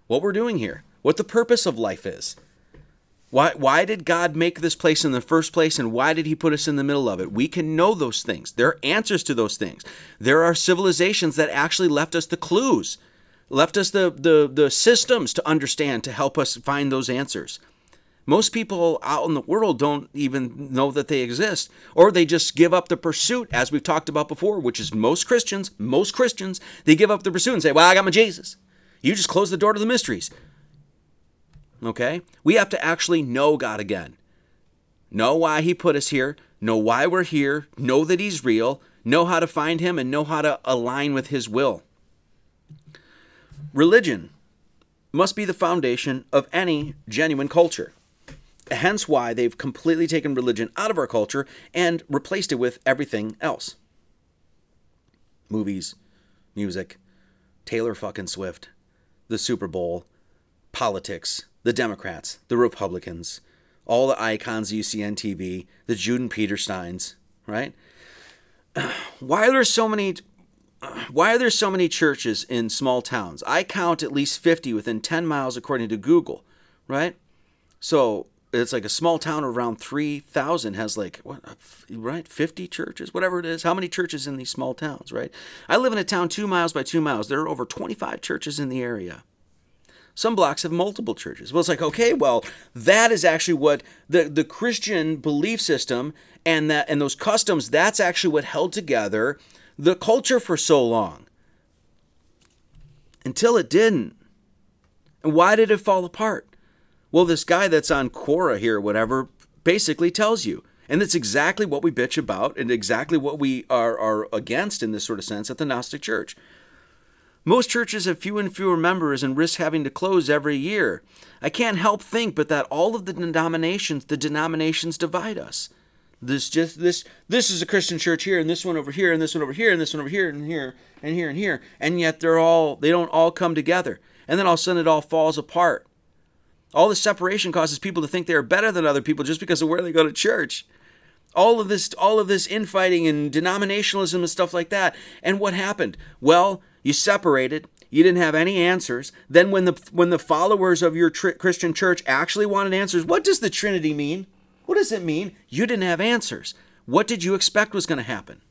what we're doing here, what the purpose of life is. Why, why did God make this place in the first place and why did he put us in the middle of it? We can know those things. There are answers to those things. There are civilizations that actually left us the clues, left us the, the, the systems to understand to help us find those answers. Most people out in the world don't even know that they exist, or they just give up the pursuit, as we've talked about before, which is most Christians. Most Christians, they give up the pursuit and say, Well, I got my Jesus. You just close the door to the mysteries. Okay? We have to actually know God again. Know why He put us here, know why we're here, know that He's real, know how to find Him, and know how to align with His will. Religion must be the foundation of any genuine culture. Hence why they've completely taken religion out of our culture and replaced it with everything else movies, music, Taylor fucking Swift, the Super Bowl, politics, the Democrats, the Republicans, all the icons you see on TV, the Jordan Petersons, right? Why are there so many why are there so many churches in small towns? I count at least 50 within 10 miles according to Google, right? So, it's like a small town around 3000 has like what uh, right 50 churches whatever it is how many churches in these small towns right i live in a town 2 miles by 2 miles there are over 25 churches in the area some blocks have multiple churches. Well, it's like, okay, well, that is actually what the, the Christian belief system and that and those customs, that's actually what held together the culture for so long. Until it didn't. And why did it fall apart? Well, this guy that's on Quora here, whatever, basically tells you. And that's exactly what we bitch about and exactly what we are, are against in this sort of sense at the Gnostic Church. Most churches have fewer and fewer members and risk having to close every year. I can't help think but that all of the denominations, the denominations divide us. This just this this is a Christian church here and this one over here and this one over here and this one over here and here and here and here and yet they're all they don't all come together. And then all of a sudden it all falls apart. All the separation causes people to think they are better than other people just because of where they go to church all of this all of this infighting and denominationalism and stuff like that and what happened well you separated. You didn't have any answers. Then when the when the followers of your tri- Christian church actually wanted answers, what does the Trinity mean? What does it mean? You didn't have answers. What did you expect was going to happen?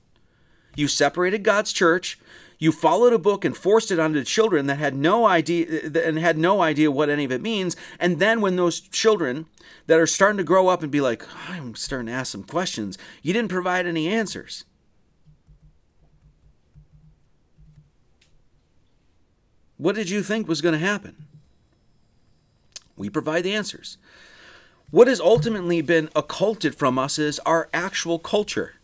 You separated God's church. You followed a book and forced it onto children that had no idea and had no idea what any of it means. And then when those children that are starting to grow up and be like, I'm starting to ask some questions, you didn't provide any answers. What did you think was going to happen? We provide the answers. What has ultimately been occulted from us is our actual culture.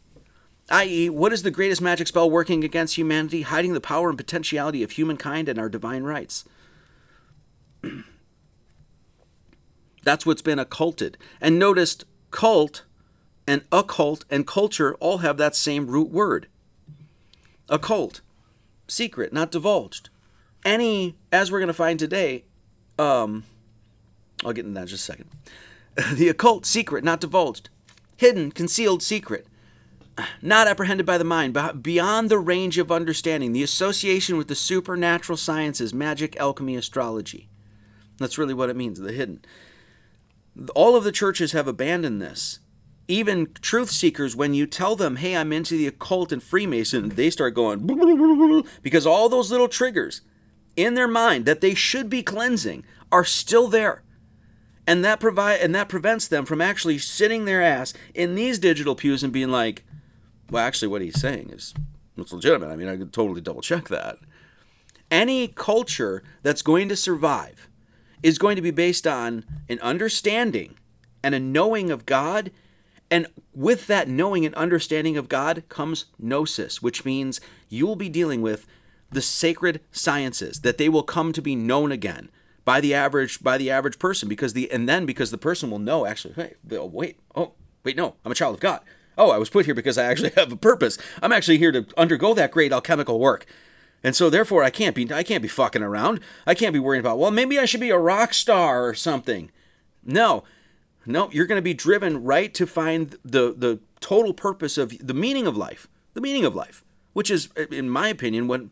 I.e., what is the greatest magic spell working against humanity, hiding the power and potentiality of humankind and our divine rights? That's what's been occulted. And noticed cult and occult and culture all have that same root word. Occult, secret, not divulged any, as we're going to find today, um, I'll get into that in just a second. the occult secret not divulged, hidden, concealed secret, not apprehended by the mind, but beyond the range of understanding, the association with the supernatural sciences, magic, alchemy, astrology. That's really what it means, the hidden. All of the churches have abandoned this. Even truth seekers, when you tell them, hey, I'm into the occult and Freemason, they start going because all those little triggers in their mind that they should be cleansing are still there. And that provide and that prevents them from actually sitting their ass in these digital pews and being like, well, actually what he's saying is it's legitimate. I mean, I could totally double check that. Any culture that's going to survive is going to be based on an understanding and a knowing of God. And with that knowing and understanding of God comes gnosis, which means you will be dealing with the sacred sciences that they will come to be known again by the average by the average person because the and then because the person will know actually hey wait oh wait no I'm a child of God oh I was put here because I actually have a purpose I'm actually here to undergo that great alchemical work and so therefore I can't be I can't be fucking around I can't be worrying about well maybe I should be a rock star or something no no you're going to be driven right to find the the total purpose of the meaning of life the meaning of life which is in my opinion what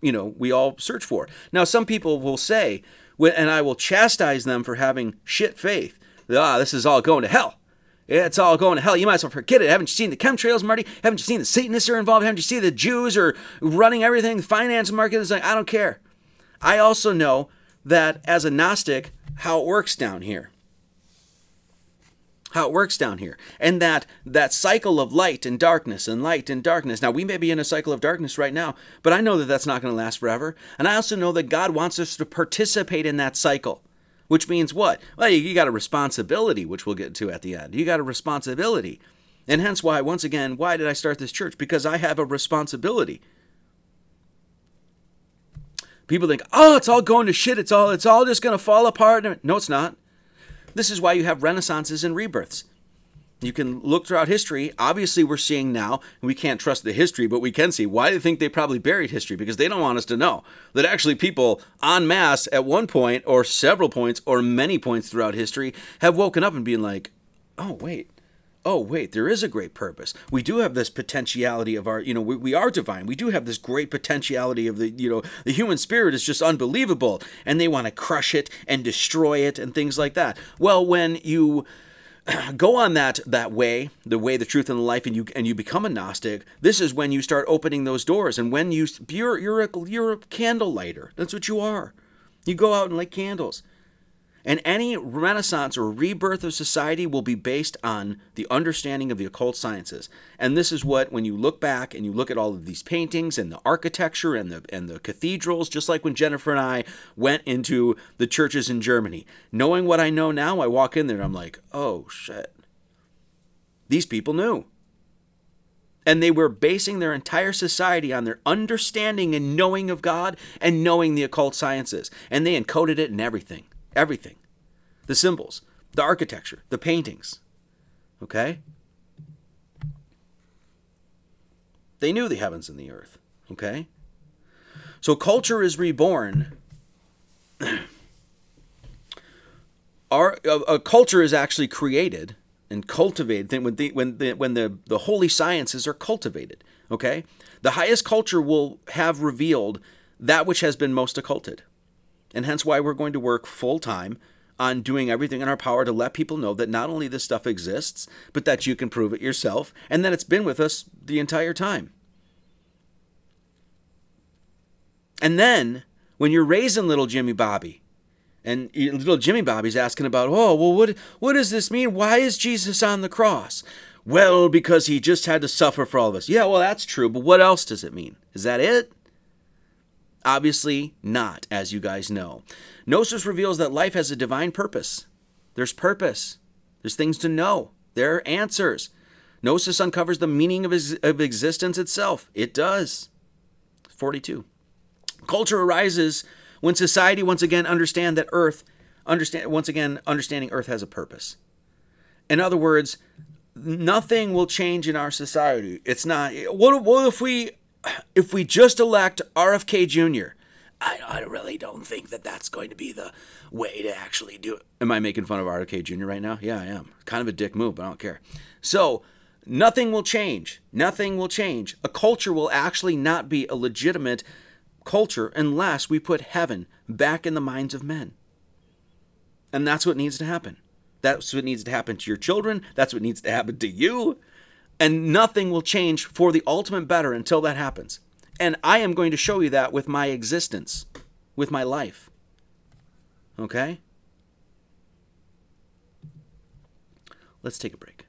you know we all search for. Now, some people will say, and I will chastise them for having shit faith. ah, this is all going to hell. It's all going to hell. You might as well forget it. Haven't you seen the chemtrails, Marty? Haven't you seen the Satanists are involved? Haven't you seen the Jews are running everything? The finance market is like, I don't care. I also know that as a Gnostic, how it works down here how it works down here and that that cycle of light and darkness and light and darkness now we may be in a cycle of darkness right now but i know that that's not going to last forever and i also know that god wants us to participate in that cycle which means what? Well you, got a responsibility which we'll get to at the end. You got a responsibility. And hence why once again why did i start this church? Because i have a responsibility. People think oh it's all going to shit. It's all it's all just going to fall apart. No it's not. This is why you have renaissances and rebirths. You can look throughout history. Obviously, we're seeing now, we can't trust the history, but we can see why they think they probably buried history because they don't want us to know that actually people en masse at one point or several points or many points throughout history have woken up and been like, oh, wait, oh wait there is a great purpose. We do have this potentiality of our you know we, we are divine. We do have this great potentiality of the you know the human spirit is just unbelievable and they want to crush it and destroy it and things like that. Well when you go on that that way the way the truth and the life and you and you become a gnostic this is when you start opening those doors and when you you're you're a, you're a candle lighter. That's what you are. You go out and light candles and any renaissance or rebirth of society will be based on the understanding of the occult sciences. And this is what, when you look back and you look at all of these paintings and the architecture and the, and the cathedrals, just like when Jennifer and I went into the churches in Germany, knowing what I know now, I walk in there and I'm like, oh shit. These people knew. And they were basing their entire society on their understanding and knowing of God and knowing the occult sciences. And they encoded it in everything. Everything. The symbols, the architecture, the paintings. Okay? They knew the heavens and the earth. Okay? So culture is reborn. Our a, a, culture is actually created and cultivated when the when the when the, the holy sciences are cultivated. Okay? The highest culture will have revealed that which has been most occulted and hence why we're going to work full time on doing everything in our power to let people know that not only this stuff exists, but that you can prove it yourself and that it's been with us the entire time. And then when you're raising little Jimmy Bobby, and little Jimmy Bobby's asking about, oh, well, what, what does this mean? Why is Jesus on the cross? Well, because he just had to suffer for all of us. Yeah, well, that's true, but what else does it mean? Is that it? Obviously, not, as you guys know. Gnosis reveals that life has a divine purpose. There's purpose, there's things to know, there are answers. Gnosis uncovers the meaning of, his, of existence itself. It does. 42. Culture arises when society once again understand that Earth, understand once again understanding Earth has a purpose. In other words, nothing will change in our society. It's not. What, what if we if we just elect RFK Jr., I, I really don't think that that's going to be the way to actually do it. Am I making fun of RFK Jr. right now? Yeah, I am. Kind of a dick move, but I don't care. So, nothing will change. Nothing will change. A culture will actually not be a legitimate culture unless we put heaven back in the minds of men. And that's what needs to happen. That's what needs to happen to your children. That's what needs to happen to you. And nothing will change for the ultimate better until that happens. And I am going to show you that with my existence, with my life. Okay? Let's take a break.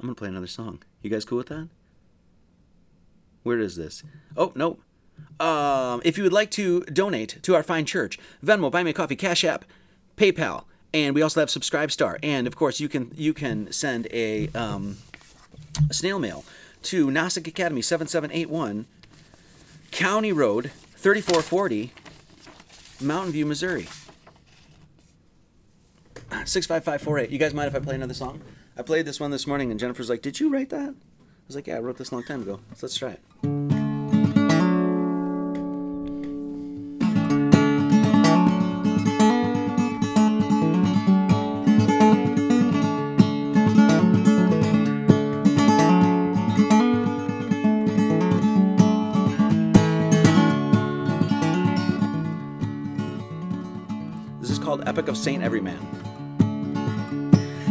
I'm going to play another song. You guys cool with that? Where is this? Oh, no. Um, if you would like to donate to our fine church, Venmo, Buy Me a Coffee, Cash App, PayPal, and we also have Subscribestar. And of course, you can you can send a, um, snail mail to Gnostic Academy 7781, County Road 3440, Mountain View, Missouri. 65548. You guys mind if I play another song? I played this one this morning, and Jennifer's like, Did you write that? I was like, Yeah, I wrote this a long time ago. So let's try it. Of Saint Everyman.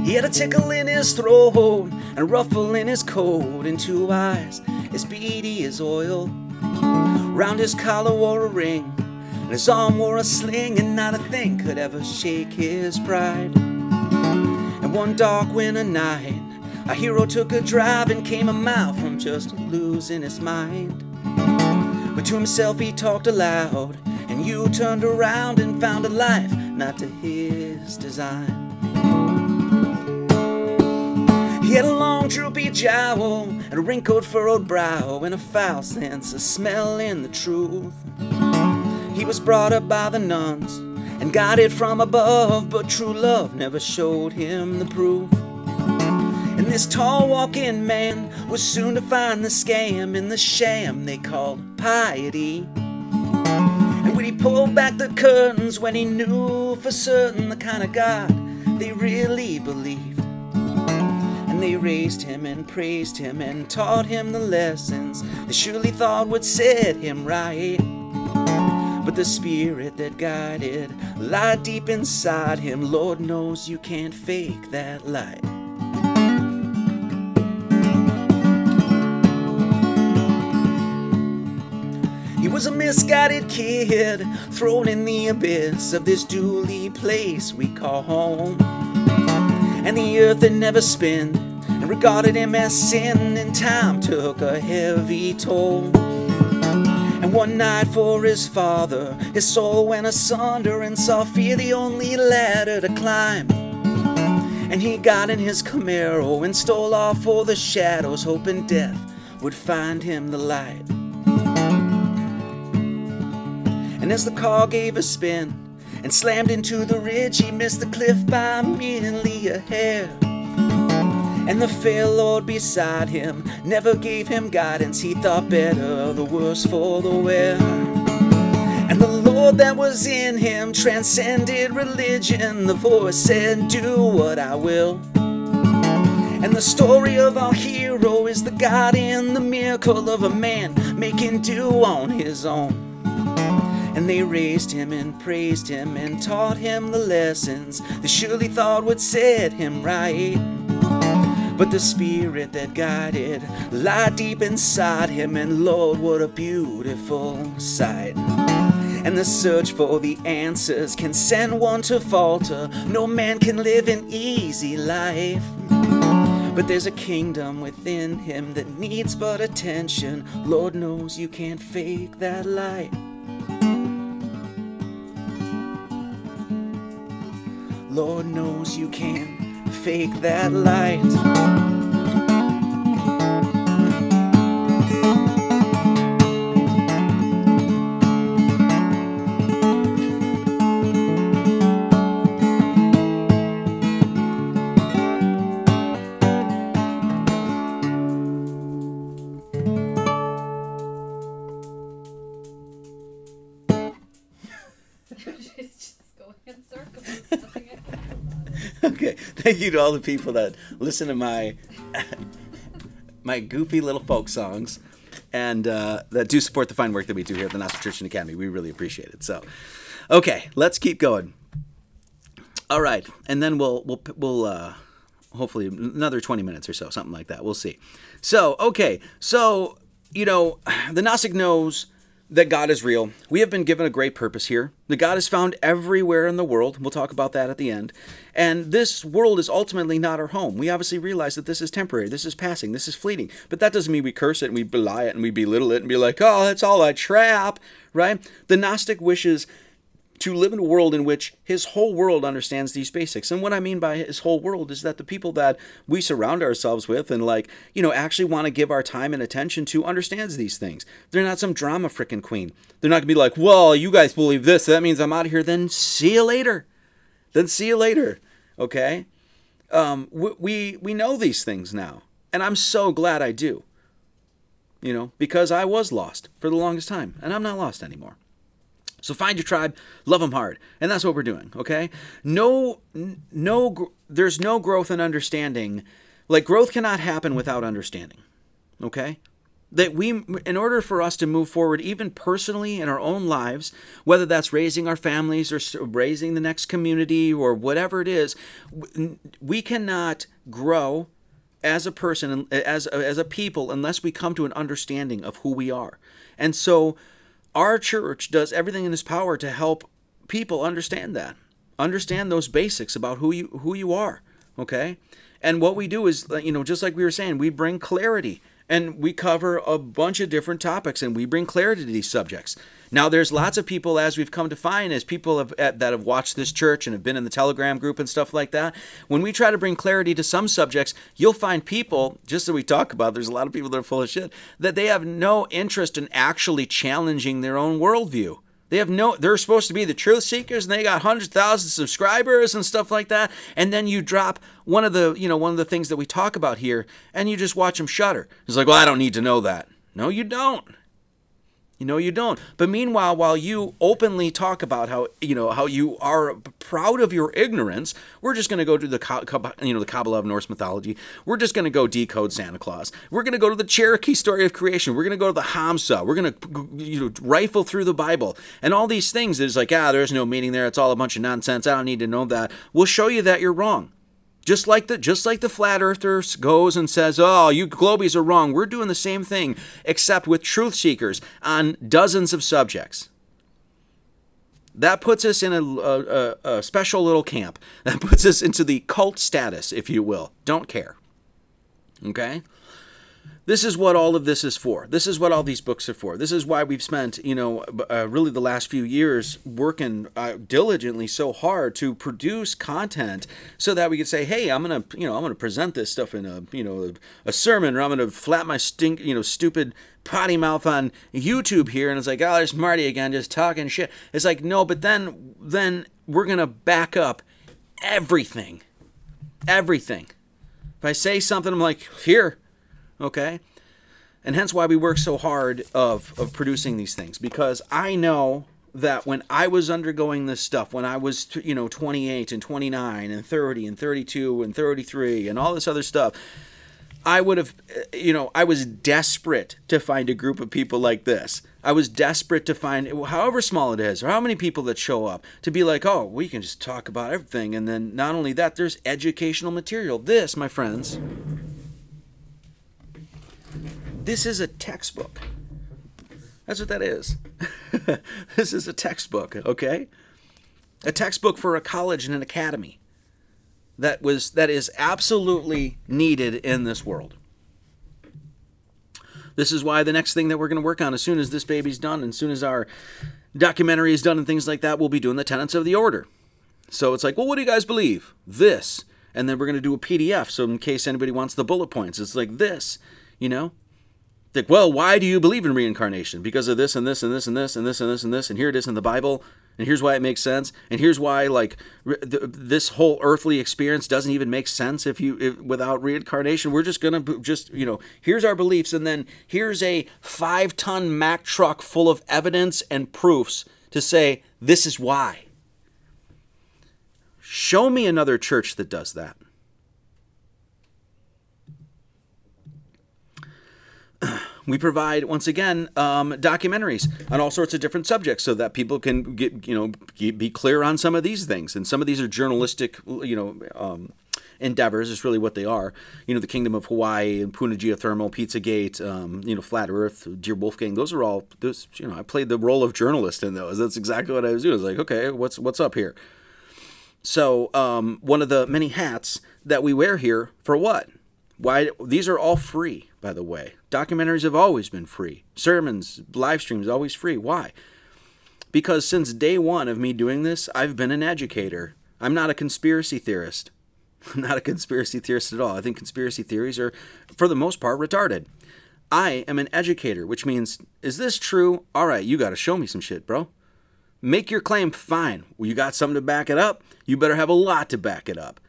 He had a tickle in his throat and a ruffle in his coat and two eyes as beady as oil. Round his collar wore a ring and his arm wore a sling and not a thing could ever shake his pride. And one dark winter night, a hero took a drive and came a mile from just losing his mind. But to himself he talked aloud, and you turned around and found a life not to his design. He had a long droopy jowl and a wrinkled furrowed brow and a foul sense of smelling the truth. He was brought up by the nuns and got it from above, but true love never showed him the proof. And this tall walking man was soon to find the scam in the sham they called piety. When he pulled back the curtains, when he knew for certain the kind of God they really believed. And they raised him and praised him and taught him the lessons they surely thought would set him right. But the spirit that guided lied deep inside him. Lord knows you can't fake that light. Was a misguided kid thrown in the abyss of this dually place we call home. And the earth had never spun and regarded him as sin, and time took a heavy toll. And one night for his father, his soul went asunder and saw fear the only ladder to climb. And he got in his Camaro and stole off for the shadows, hoping death would find him the light. And as the car gave a spin and slammed into the ridge, he missed the cliff by merely a hair. And the fair Lord beside him never gave him guidance. He thought better, the worse for the wear. And the Lord that was in him transcended religion. The voice said, Do what I will. And the story of our hero is the God in the miracle of a man making do on his own. And they raised him and praised him and taught him the lessons they surely thought would set him right. But the spirit that guided lied deep inside him, and Lord, what a beautiful sight. And the search for the answers can send one to falter. No man can live an easy life. But there's a kingdom within him that needs but attention. Lord knows you can't fake that light. Lord knows you can't fake that light. Thank you to all the people that listen to my my goofy little folk songs and uh, that do support the fine work that we do here at the Gnostic Academy. We really appreciate it. So, okay, let's keep going. All right, and then we'll we'll we'll uh, hopefully another twenty minutes or so, something like that. We'll see. So, okay, so you know, the Gnostic knows that God is real. We have been given a great purpose here. The God is found everywhere in the world. We'll talk about that at the end. And this world is ultimately not our home. We obviously realize that this is temporary, this is passing, this is fleeting. But that doesn't mean we curse it and we belie it and we belittle it and be like, oh, that's all a trap, right? The Gnostic wishes to live in a world in which his whole world understands these basics. And what I mean by his whole world is that the people that we surround ourselves with and like, you know, actually want to give our time and attention to understands these things. They're not some drama frickin' queen. They're not gonna be like, well, you guys believe this, so that means I'm out of here. Then see you later. Then see you later. Okay? Um, we, we we know these things now. And I'm so glad I do. You know, because I was lost for the longest time, and I'm not lost anymore. So find your tribe, love them hard, and that's what we're doing. Okay? No, no, there's no growth in understanding. Like growth cannot happen without understanding. Okay? that we in order for us to move forward even personally in our own lives whether that's raising our families or raising the next community or whatever it is we cannot grow as a person as as a people unless we come to an understanding of who we are and so our church does everything in its power to help people understand that understand those basics about who you who you are okay and what we do is you know just like we were saying we bring clarity and we cover a bunch of different topics and we bring clarity to these subjects. Now, there's lots of people, as we've come to find, as people have, that have watched this church and have been in the Telegram group and stuff like that. When we try to bring clarity to some subjects, you'll find people, just that we talk about, there's a lot of people that are full of shit, that they have no interest in actually challenging their own worldview. They have no, they're supposed to be the truth seekers and they got hundred thousand subscribers and stuff like that. And then you drop one of the, you know, one of the things that we talk about here and you just watch them shudder. It's like, well, I don't need to know that. No, you don't. You know you don't. But meanwhile, while you openly talk about how you know how you are proud of your ignorance, we're just going to go to the you know the Kabbalah of Norse mythology. We're just going to go decode Santa Claus. We're going to go to the Cherokee story of creation. We're going to go to the Hamsa. We're going to you know rifle through the Bible and all these things. It's like ah, there's no meaning there. It's all a bunch of nonsense. I don't need to know that. We'll show you that you're wrong. Just like the just like the flat earther goes and says, "Oh, you globies are wrong." We're doing the same thing, except with truth seekers on dozens of subjects. That puts us in a, a, a special little camp. That puts us into the cult status, if you will. Don't care. Okay. This is what all of this is for. This is what all these books are for. This is why we've spent, you know, uh, really the last few years working uh, diligently so hard to produce content so that we could say, hey, I'm gonna, you know, I'm gonna present this stuff in a, you know, a, a sermon, or I'm gonna flap my stink, you know, stupid potty mouth on YouTube here, and it's like, oh, there's Marty again, just talking shit. It's like, no, but then, then we're gonna back up everything, everything. If I say something, I'm like, here okay? And hence why we work so hard of, of producing these things because I know that when I was undergoing this stuff, when I was, you know, 28 and 29 and 30 and 32 and 33 and all this other stuff, I would have, eh, you know, I was desperate to find a group of people like this. I was desperate to find, however small it is, or how many people that show up, to be like, oh, we can just talk about everything. And then not only that, there's educational material. This, my friends, this is a textbook. That's what that is. this is a textbook, okay? A textbook for a college and an academy that was that is absolutely needed in this world. This is why the next thing that we're going to work on as soon as this baby's done and as soon as our documentary is done and things like that, we'll be doing the tenets of the order. So it's like, well, what do you guys believe? This. And then we're going to do a PDF. So in case anybody wants the bullet points, it's like this, you know? Like, well, why do you believe in reincarnation? Because of this and this and this and this and this and this and this, and here it is in the Bible, and here's why it makes sense, and here's why like this whole earthly experience doesn't even make sense if you if, without reincarnation. We're just gonna just you know here's our beliefs, and then here's a five ton Mack truck full of evidence and proofs to say this is why. Show me another church that does that. we provide once again um, documentaries on all sorts of different subjects so that people can get you know be clear on some of these things. And some of these are journalistic you know um, endeavors is really what they are. You know the kingdom of hawaii and puna geothermal pizzagate um, you know flat earth dear wolfgang those are all those you know i played the role of journalist in those. That's exactly what i was doing. I was like okay what's what's up here? So um, one of the many hats that we wear here for what? Why these are all free by the way. Documentaries have always been free. Sermons, live streams, always free. Why? Because since day one of me doing this, I've been an educator. I'm not a conspiracy theorist. I'm not a conspiracy theorist at all. I think conspiracy theories are, for the most part, retarded. I am an educator, which means, is this true? All right, you got to show me some shit, bro. Make your claim fine. Well, you got something to back it up? You better have a lot to back it up.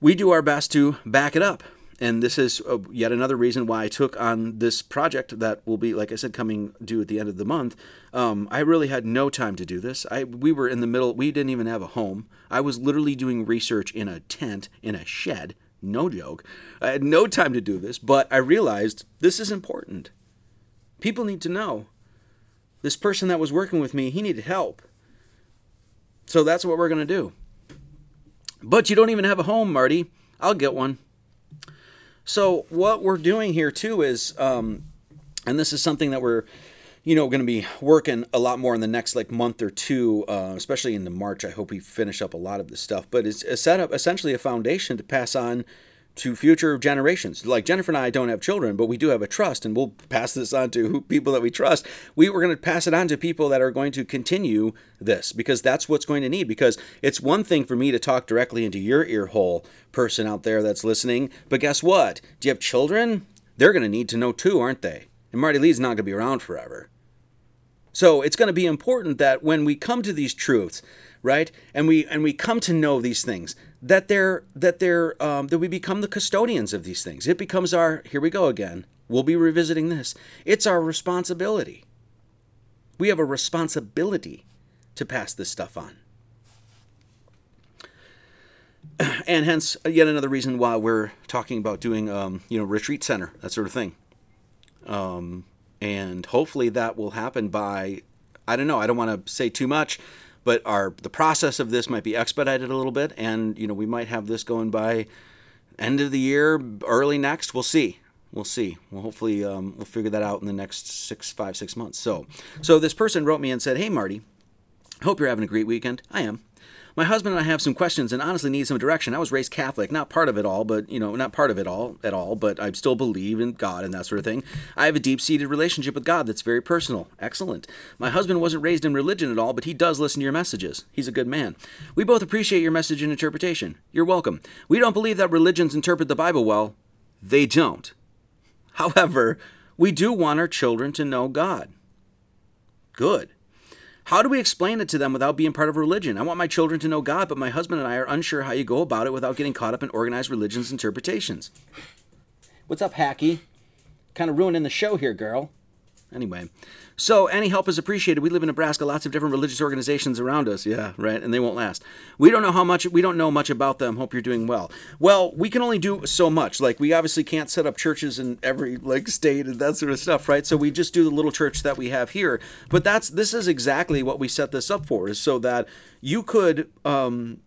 We do our best to back it up and this is uh, yet another reason why I took on this project that will be, like I said, coming due at the end of the month. Um, I really had no time to do this. I we were in the middle. We didn't even have a home. I was literally doing research in a tent in a shed. No joke. I had no time to do this, but I realized this is important. People need to know. This person that was working with me, he needed help. So that's what we're going to do. But you don't even have a home, Marty. I'll get one. So what we're doing here too is, um, and this is something that we're, you know, going to be working a lot more in the next like month or two, uh, especially into March. I hope we finish up a lot of this stuff. But it's a set up essentially a foundation to pass on to future generations. Like Jennifer and I don't have children, but we do have a trust, and we'll pass this on to people that we trust. We were going to pass it on to people that are going to continue this because that's what's going to need. Because it's one thing for me to talk directly into your ear hole, person out there that's listening, but guess what? Do you have children? They're going to need to know too, aren't they? And Marty Leeds not going to be around forever. So it's going to be important that when we come to these truths, right, and we and we come to know these things, that they're that they're um, that we become the custodians of these things. It becomes our here we go again. We'll be revisiting this. It's our responsibility. We have a responsibility to pass this stuff on. And hence, yet another reason why we're talking about doing, um, you know, retreat center, that sort of thing. Um, and hopefully that will happen by, I don't know, I don't want to say too much, but our the process of this might be expedited a little bit, and you know we might have this going by end of the year, early next. We'll see. We'll see. Well, hopefully um, we'll figure that out in the next six, five, six months. So, so this person wrote me and said, "Hey, Marty, hope you're having a great weekend. I am. My husband and I have some questions and honestly need some direction. I was raised Catholic, not part of it all, but you know, not part of it all at all, but I still believe in God and that sort of thing. I have a deep-seated relationship with God that's very personal. Excellent. My husband wasn't raised in religion at all, but he does listen to your messages. He's a good man. We both appreciate your message and interpretation. You're welcome. We don't believe that religions interpret the Bible well. They don't. However, we do want our children to know God. Good. How do we explain it to them without being part of religion? I want my children to know God, but my husband and I are unsure how you go about it without getting caught up in organized religion's interpretations. What's up, Hacky? Kind of ruining the show here, girl. Anyway, so any help is appreciated. We live in Nebraska, lots of different religious organizations around us. Yeah, right, and they won't last. We don't know how much we don't know much about them. Hope you're doing well. Well, we can only do so much. Like we obviously can't set up churches in every like state and that sort of stuff, right? So we just do the little church that we have here. But that's this is exactly what we set this up for, is so that you could um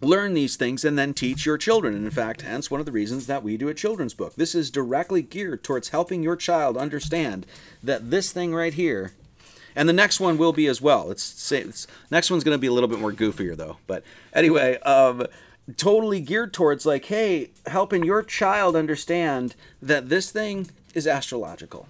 learn these things and then teach your children. And in fact, hence one of the reasons that we do a children's book. This is directly geared towards helping your child understand that this thing right here, and the next one will be as well. It's, it's next one's going to be a little bit more goofier though. But anyway, um, totally geared towards like, hey, helping your child understand that this thing is astrological.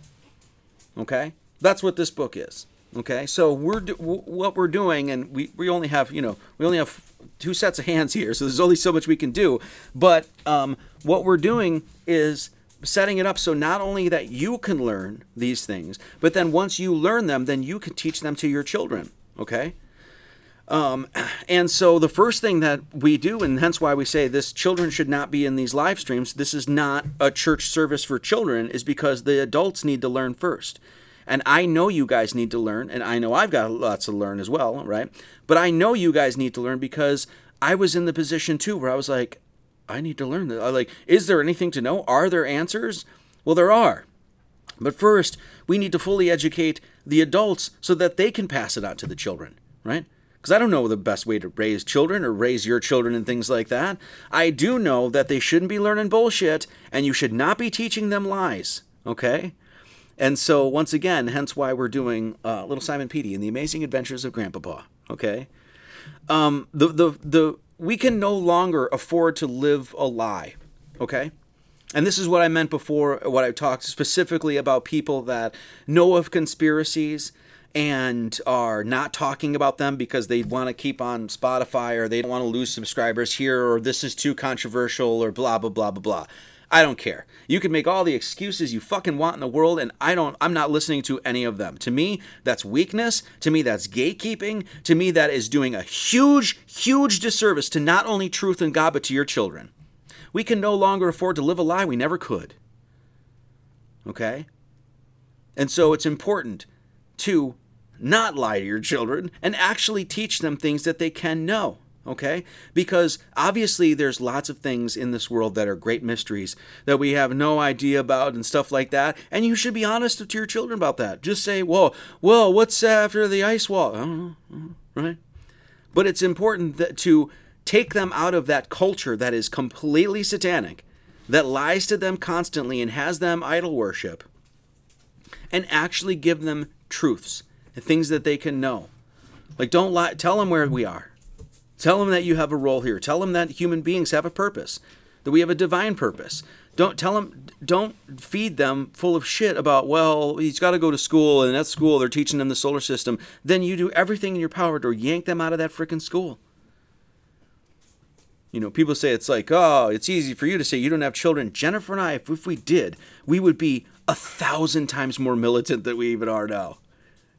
Okay, that's what this book is. Okay, so we're do- what we're doing, and we, we only have you know we only have two sets of hands here, so there's only so much we can do. But um, what we're doing is setting it up so not only that you can learn these things, but then once you learn them, then you can teach them to your children. Okay. Um, and so the first thing that we do, and hence why we say this children should not be in these live streams, this is not a church service for children, is because the adults need to learn first. And I know you guys need to learn, and I know I've got lots to learn as well, right? But I know you guys need to learn because I was in the position too where I was like, I need to learn this. Like, is there anything to know? Are there answers? Well, there are. But first, we need to fully educate the adults so that they can pass it on to the children, right? Because I don't know the best way to raise children or raise your children and things like that. I do know that they shouldn't be learning bullshit and you should not be teaching them lies, okay? And so, once again, hence why we're doing uh, Little Simon Petey and the Amazing Adventures of Grandpapa. Okay, um, the the the we can no longer afford to live a lie. Okay, and this is what I meant before. What I talked specifically about people that know of conspiracies and are not talking about them because they want to keep on Spotify or they don't want to lose subscribers here or this is too controversial or blah blah blah blah blah. I don't care. You can make all the excuses you fucking want in the world, and I don't, I'm not listening to any of them. To me, that's weakness. To me, that's gatekeeping. To me, that is doing a huge, huge disservice to not only truth and God, but to your children. We can no longer afford to live a lie we never could. Okay? And so it's important to not lie to your children and actually teach them things that they can know. Okay? Because obviously there's lots of things in this world that are great mysteries that we have no idea about and stuff like that. And you should be honest to your children about that. Just say, well, well, what's after the ice wall? I don't know right? But it's important that to take them out of that culture that is completely satanic, that lies to them constantly and has them idol worship, and actually give them truths and things that they can know. Like, don't lie, tell them where we are. Tell them that you have a role here. Tell them that human beings have a purpose, that we have a divine purpose. Don't tell them, don't feed them full of shit about, well, he's got to go to school, and at school they're teaching them the solar system. Then you do everything in your power to yank them out of that freaking school. You know, people say it's like, oh, it's easy for you to say you don't have children. Jennifer and I, if, if we did, we would be a thousand times more militant than we even are now.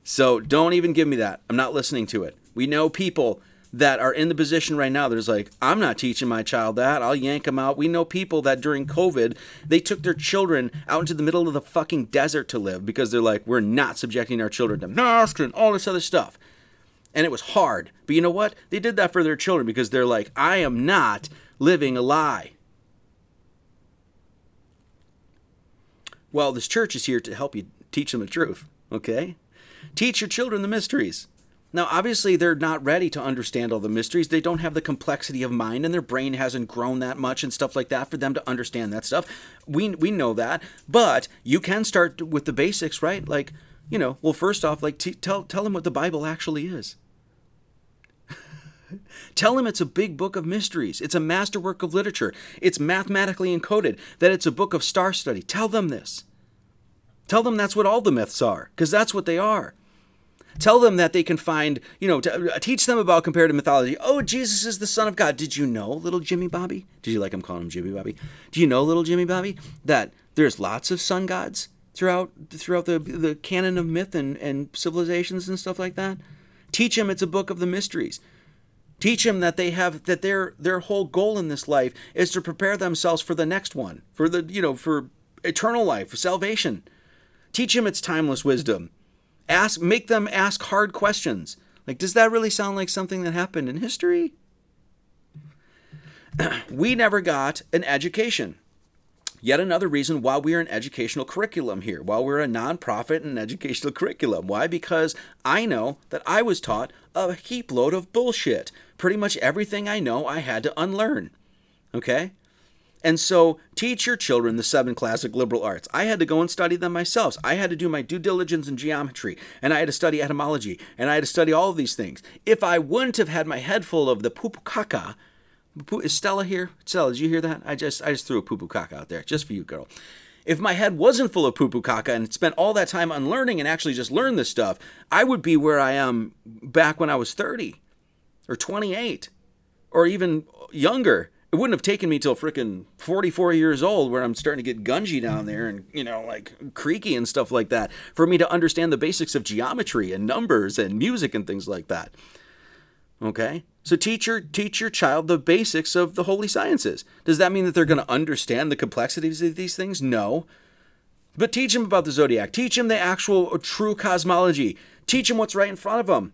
So don't even give me that. I'm not listening to it. We know people that are in the position right now there's like i'm not teaching my child that. I'll yank them out. We know people that during covid they took their children out into the middle of the fucking desert to live because they're like we're not subjecting our children to mask and all this other stuff. And it was hard. But you know what? They did that for their children because they're like i am not living a lie. Well this church is here to help you teach them the truth okay? Teach your children the mysteries now, obviously, they're not ready to understand all the mysteries. They don't have the complexity of mind, and their brain hasn't grown that much and stuff like that for them to understand that stuff. We we know that, but you can start with the basics, right? Like, you know, well, first off, like t- tell tell them what the Bible actually is. Tell them it's a big book of mysteries. It's a masterwork of literature. It's mathematically encoded, that it's a book of star study. Tell them this. Tell them that's what all the myths are, because that's what they are. Tell them that they can find, you know, uh, teach them about comparative mythology. Oh, Jesus is the Son of God. Did you know, little Jimmy Bobby? Did you like him calling him Jimmy Bobby? Do you know, little Jimmy Bobby, that there's lots of sun gods throughout throughout the the canon of myth and, and civilizations and stuff like that? Teach them it's a book of the mysteries. Teach them that they have that their their whole goal in this life is to prepare themselves for the next one, for the you know for eternal life, for salvation. Teach them it's timeless wisdom ask make them ask hard questions. Like does that really sound like something that happened in history? we never got an education. Yet another reason why we are an educational curriculum here, while we're a nonprofit and an educational curriculum. Why? Because I know that I was taught a heap load of bullshit. Pretty much everything I know I had to unlearn. Okay? And so teach your children the seven classic liberal arts. I had to go and study them myself. I had to do my due diligence in geometry, and I had to study etymology, and I had to study all of these things. If I wouldn't have had my head full of the pupukaka, is Stella here? Stella, did you hear that? I just I just threw a pupukaka out there just for you, girl. If my head wasn't full of pupukaka and spent all that time unlearning and actually just learned this stuff, I would be where I am back when I was 30 or 28 or even younger it wouldn't have taken me till freaking 44 years old where I'm starting to get gungy down there and, you know, like creaky and stuff like that for me to understand the basics of geometry and numbers and music and things like that. Okay? So teach your teach your child the basics of the holy sciences. Does that mean that they're going to understand the complexities of these things? No. But teach them about the zodiac. Teach them the actual uh, true cosmology. Teach them what's right in front of them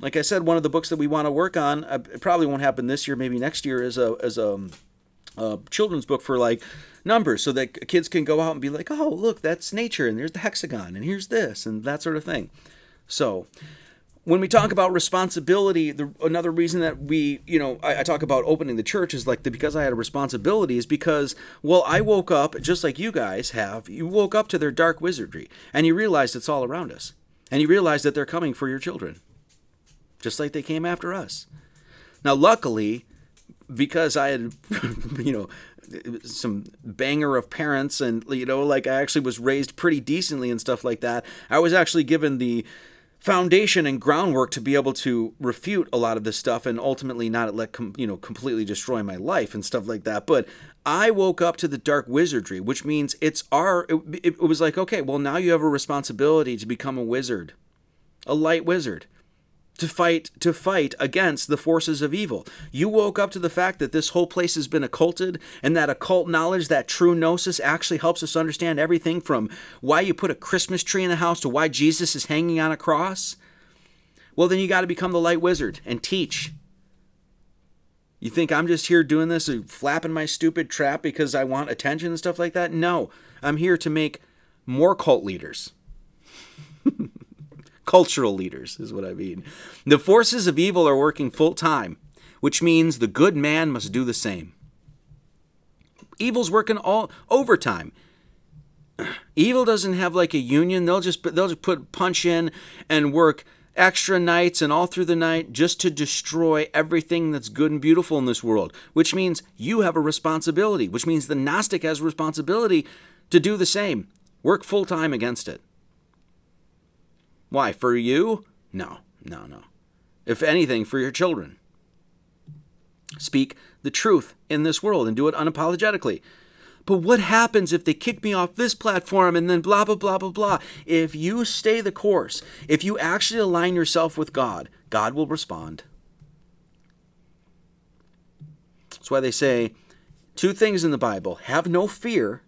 like I said, one of the books that we want to work on, uh, it probably won't happen this year, maybe next year, is a as a, um, a, children's book for like numbers, so that kids can go out and be like, oh, look, that's nature, and there's the hexagon, and here's this, and that sort of thing. So. When we talk about responsibility, the, another reason that we, you know, I, I talk about opening the church is like the, because I had a responsibility is because, well, I woke up just like you guys have. You woke up to their dark wizardry, and you realized it's all around us, and you realize that they're coming for your children just like they came after us. Now, luckily, because I had, you know, some banger of parents and, you know, like I actually was raised pretty decently and stuff like that, I was actually given the foundation and groundwork to be able to refute a lot of this stuff and ultimately not let com- you know completely destroy my life and stuff like that but i woke up to the dark wizardry which means it's our it, it was like okay well now you have a responsibility to become a wizard a light wizard to fight to fight against the forces of evil. You woke up to the fact that this whole place has been occulted and that occult knowledge, that true gnosis actually helps us understand everything from why you put a Christmas tree in the house to why Jesus is hanging on a cross. Well, then you got to become the light wizard and teach. You think I'm just here doing this, uh, flapping my stupid trap because I want attention and stuff like that? No, I'm here to make more cult leaders. Cultural leaders is what I mean. The forces of evil are working full time, which means the good man must do the same. Evil's working all overtime. Evil doesn't have like a union. They'll just they'll just put punch in and work extra nights and all through the night just to destroy everything that's good and beautiful in this world, which means you have a responsibility, which means the Gnostic has responsibility to do the same. Work full time against it. Why? For you? No, no, no. If anything, for your children. Speak the truth in this world and do it unapologetically. But what happens if they kick me off this platform and then blah, blah, blah, blah, blah? If you stay the course, if you actually align yourself with God, God will respond. That's why they say two things in the Bible have no fear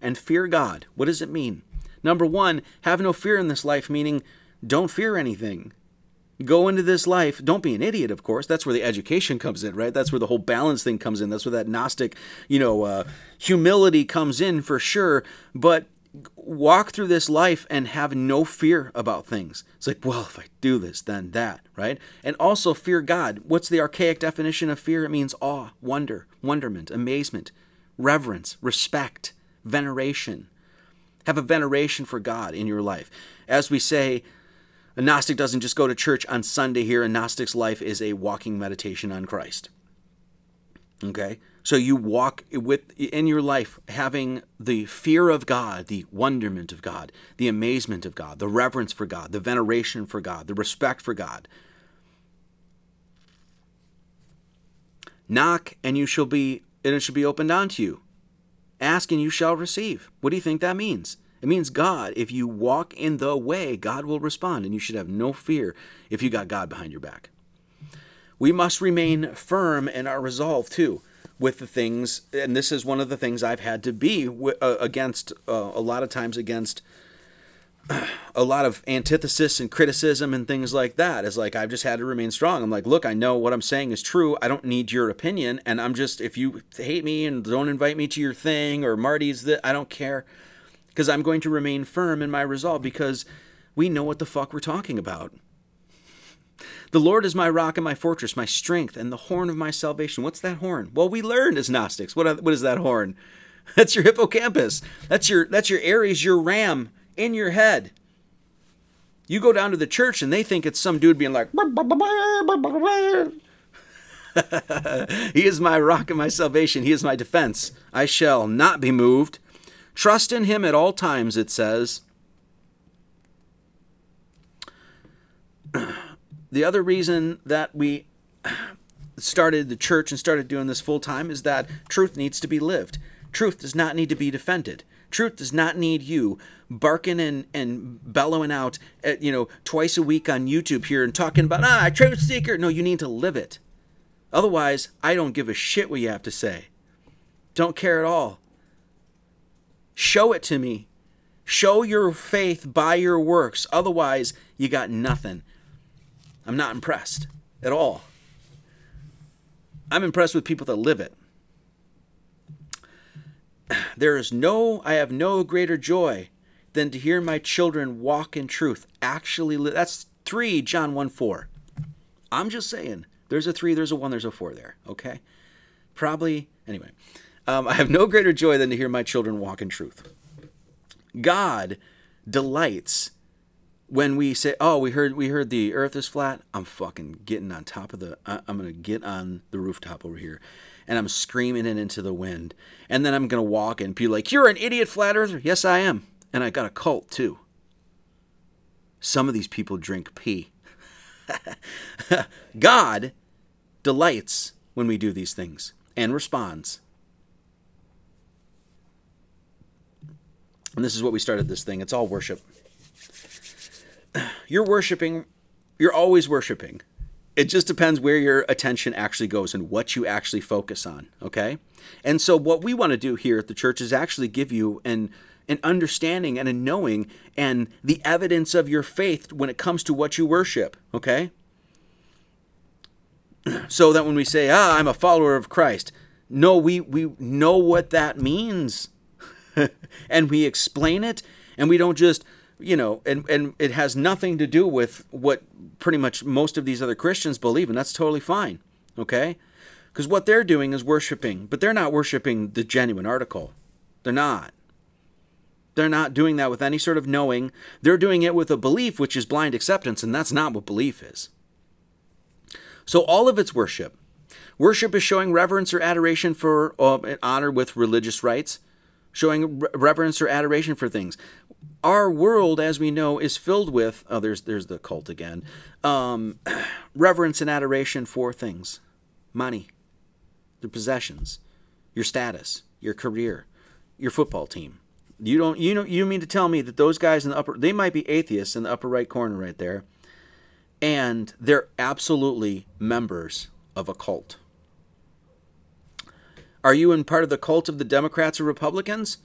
and fear God. What does it mean? Number one, have no fear in this life, meaning don't fear anything. Go into this life. Don't be an idiot, of course. That's where the education comes in, right? That's where the whole balance thing comes in. That's where that Gnostic, you know, uh, humility comes in for sure. But walk through this life and have no fear about things. It's like, well, if I do this, then that, right? And also fear God. What's the archaic definition of fear? It means awe, wonder, wonderment, amazement, reverence, respect, veneration. Have a veneration for God in your life. As we say, a Gnostic doesn't just go to church on Sunday here. A Gnostic's life is a walking meditation on Christ. Okay? So you walk with in your life having the fear of God, the wonderment of God, the amazement of God, the reverence for God, the veneration for God, the respect for God. Knock and you shall be and it shall be opened unto you. Ask and you shall receive. What do you think that means? It means God, if you walk in the way, God will respond, and you should have no fear if you got God behind your back. We must remain firm in our resolve, too, with the things, and this is one of the things I've had to be uh, against, uh, a lot of times against a lot of antithesis and criticism and things like that is like I've just had to remain strong. I'm like, look, I know what I'm saying is true. I don't need your opinion, and I'm just if you hate me and don't invite me to your thing or Marty's that I don't care because I'm going to remain firm in my resolve because we know what the fuck we're talking about. The Lord is my rock and my fortress, my strength, and the horn of my salvation. What's that horn? Well, we learned as Gnostics. What, what is that horn? That's your hippocampus. That's your that's your Aries, your ram in your head. You go down to the church and they think it's some dude being like, He is my rock and my salvation. He is my defense. I shall not be moved. Trust in him at all times, it says. the other reason that we started the church and started doing this full time is that truth needs to be lived. Truth does not need to be defended. Truth does not need you barking and, and bellowing out at, you know, twice a week on YouTube here and talking about, ah, truth seeker. No, you need to live it. Otherwise, I don't give a shit what you have to say. Don't care at all. Show it to me. Show your faith by your works. Otherwise, you got nothing. I'm not impressed at all. I'm impressed with people that live it. There is no, I have no greater joy than to hear my children walk in truth. Actually, live. that's 3 John 1 4. I'm just saying, there's a 3, there's a 1, there's a 4 there, okay? Probably, anyway. Um, I have no greater joy than to hear my children walk in truth. God delights when we say, "Oh, we heard we heard the earth is flat." I'm fucking getting on top of the. I'm gonna get on the rooftop over here, and I'm screaming it into the wind, and then I'm gonna walk and be like, "You're an idiot, flat earther." Yes, I am, and I got a cult too. Some of these people drink pee. God delights when we do these things and responds. And this is what we started this thing. It's all worship. You're worshiping, you're always worshiping. It just depends where your attention actually goes and what you actually focus on, okay? And so what we want to do here at the church is actually give you and an understanding and a knowing and the evidence of your faith when it comes to what you worship, okay? So that when we say, ah, I'm a follower of Christ, no, we, we know what that means. and we explain it, and we don't just, you know, and, and it has nothing to do with what pretty much most of these other Christians believe, and that's totally fine, okay? Because what they're doing is worshiping, but they're not worshiping the genuine article. They're not. They're not doing that with any sort of knowing. They're doing it with a belief, which is blind acceptance, and that's not what belief is. So all of it's worship. Worship is showing reverence or adoration for uh, honor with religious rites, showing re- reverence or adoration for things. Our world, as we know, is filled with oh, there's there's the cult again, um, reverence and adoration for things, money, the possessions, your status, your career, your football team, you don't you know you mean to tell me that those guys in the upper they might be atheists in the upper right corner right there and they're absolutely members of a cult. Are you in part of the cult of the Democrats or Republicans?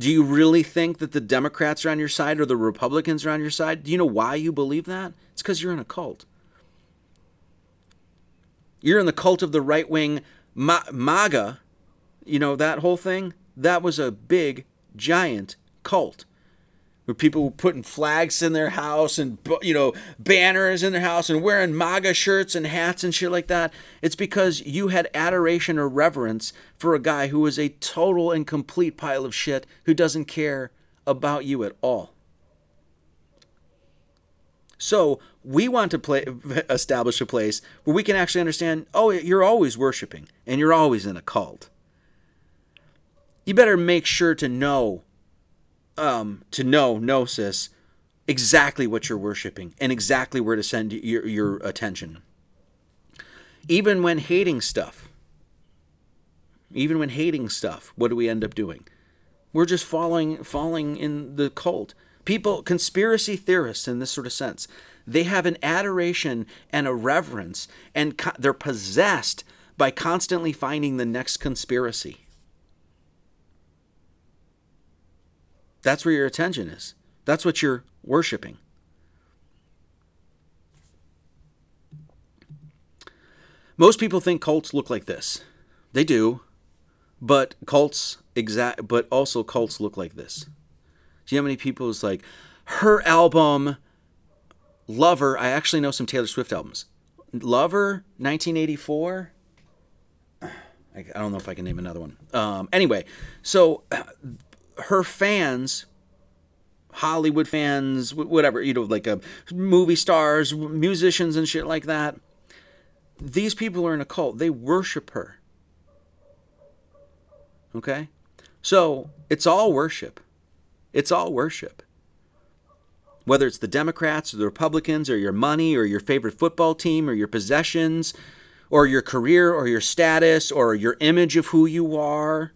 Do you really think that the Democrats are on your side or the Republicans are on your side? Do you know why you believe that? It's because you're in a cult. You're in the cult of the right wing MAGA. You know, that whole thing? That was a big giant cult where people were putting flags in their house and you know banners in their house and wearing MAGA shirts and hats and shit like that. It's because you had adoration or reverence for a guy who was a total and complete pile of shit who doesn't care about you at all. So we want to play, establish a place where we can actually understand. Oh, you're always worshiping and you're always in a cult you better make sure to know um, to know gnosis exactly what you're worshiping and exactly where to send your, your attention. Even when hating stuff even when hating stuff what do we end up doing? We're just falling falling in the cult people conspiracy theorists in this sort of sense they have an adoration and a reverence and co- they're possessed by constantly finding the next conspiracy That's where your attention is. That's what you're worshiping. Most people think cults look like this. They do, but cults exact but also cults look like this. Do you know how many people is like her album Lover, I actually know some Taylor Swift albums. Lover 1984 I don't know if I can name another one. Um, anyway, so her fans Hollywood fans, whatever, you know, like uh, movie stars, musicians, and shit like that. These people are in a cult. They worship her. Okay? So it's all worship. It's all worship. Whether it's the Democrats or the Republicans or your money or your favorite football team or your possessions or your career or your status or your image of who you are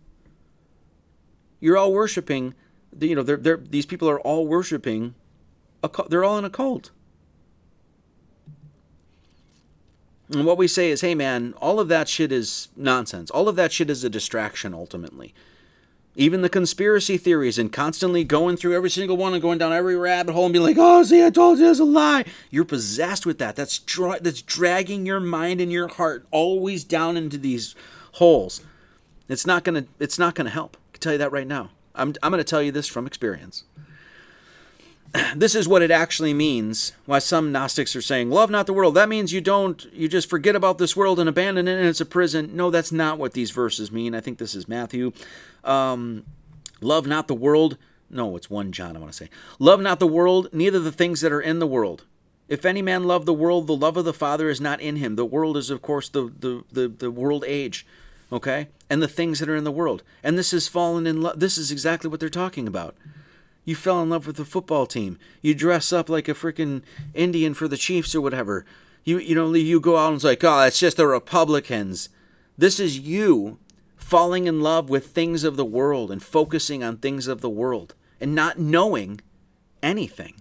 you're all worshiping. You know, they're, they're, these people are all worshiping. A, they're all in a cult. And what we say is, hey man, all of that shit is nonsense. All of that shit is a distraction ultimately. Even the conspiracy theories and constantly going through every single one and going down every rabbit hole and being like, oh, see, I told you it's a lie. You're possessed with that. That's, dra- that's dragging your mind and your heart always down into these holes. It's not gonna. It's not gonna help can tell you that right now. I'm, I'm going to tell you this from experience. This is what it actually means. Why some Gnostics are saying, "Love not the world." That means you don't, you just forget about this world and abandon it, and it's a prison. No, that's not what these verses mean. I think this is Matthew. Um, love not the world. No, it's one John. I want to say, love not the world, neither the things that are in the world. If any man love the world, the love of the Father is not in him. The world is, of course, the the the, the world age okay? And the things that are in the world. And this is fallen in love. This is exactly what they're talking about. You fell in love with the football team. You dress up like a freaking Indian for the Chiefs or whatever. You you know you go out and it's like, oh, it's just the Republicans. This is you falling in love with things of the world and focusing on things of the world and not knowing anything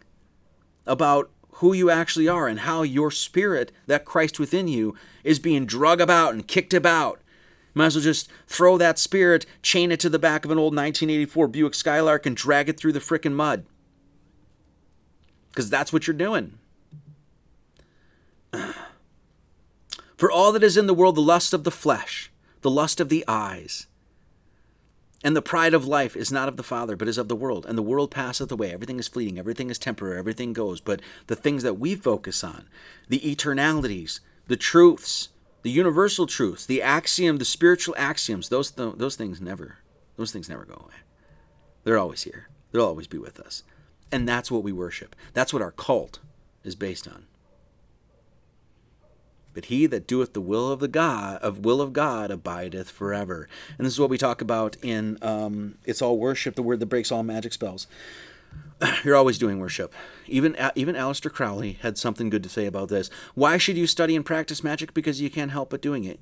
about who you actually are and how your spirit, that Christ within you, is being drug about and kicked about Might as well just throw that spirit, chain it to the back of an old 1984 Buick Skylark, and drag it through the frickin' mud. Because that's what you're doing. For all that is in the world, the lust of the flesh, the lust of the eyes, and the pride of life is not of the Father, but is of the world. And the world passeth away. Everything is fleeting. Everything is temporary. Everything goes. But the things that we focus on, the eternalities, the truths, the universal truths, the axiom, the spiritual axioms, those, th- those things never, those things never go away. They're always here. They'll always be with us. And that's what we worship. That's what our cult is based on. But he that doeth the will of the God of will of God abideth forever. And this is what we talk about in um, it's all worship, the word that breaks all magic spells. You're always doing worship. Even even Aleister Crowley had something good to say about this. Why should you study and practice magic? Because you can't help but doing it,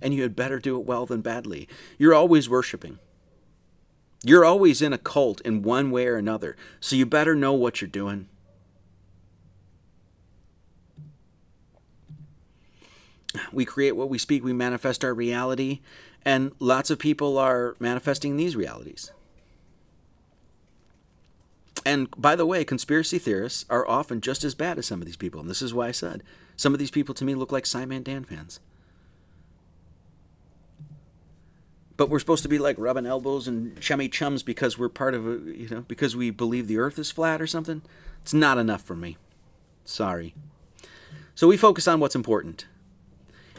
and you had better do it well than badly. You're always worshiping. You're always in a cult in one way or another, so you better know what you're doing. we create what we speak, we manifest our reality, and lots of people are manifesting these realities. And by the way, conspiracy theorists are often just as bad as some of these people. And this is why I said some of these people to me look like Simon Dan fans. But we're supposed to be like rubbing elbows and chummy chums because we're part of a, you know, because we believe the earth is flat or something. It's not enough for me. Sorry. So we focus on what's important.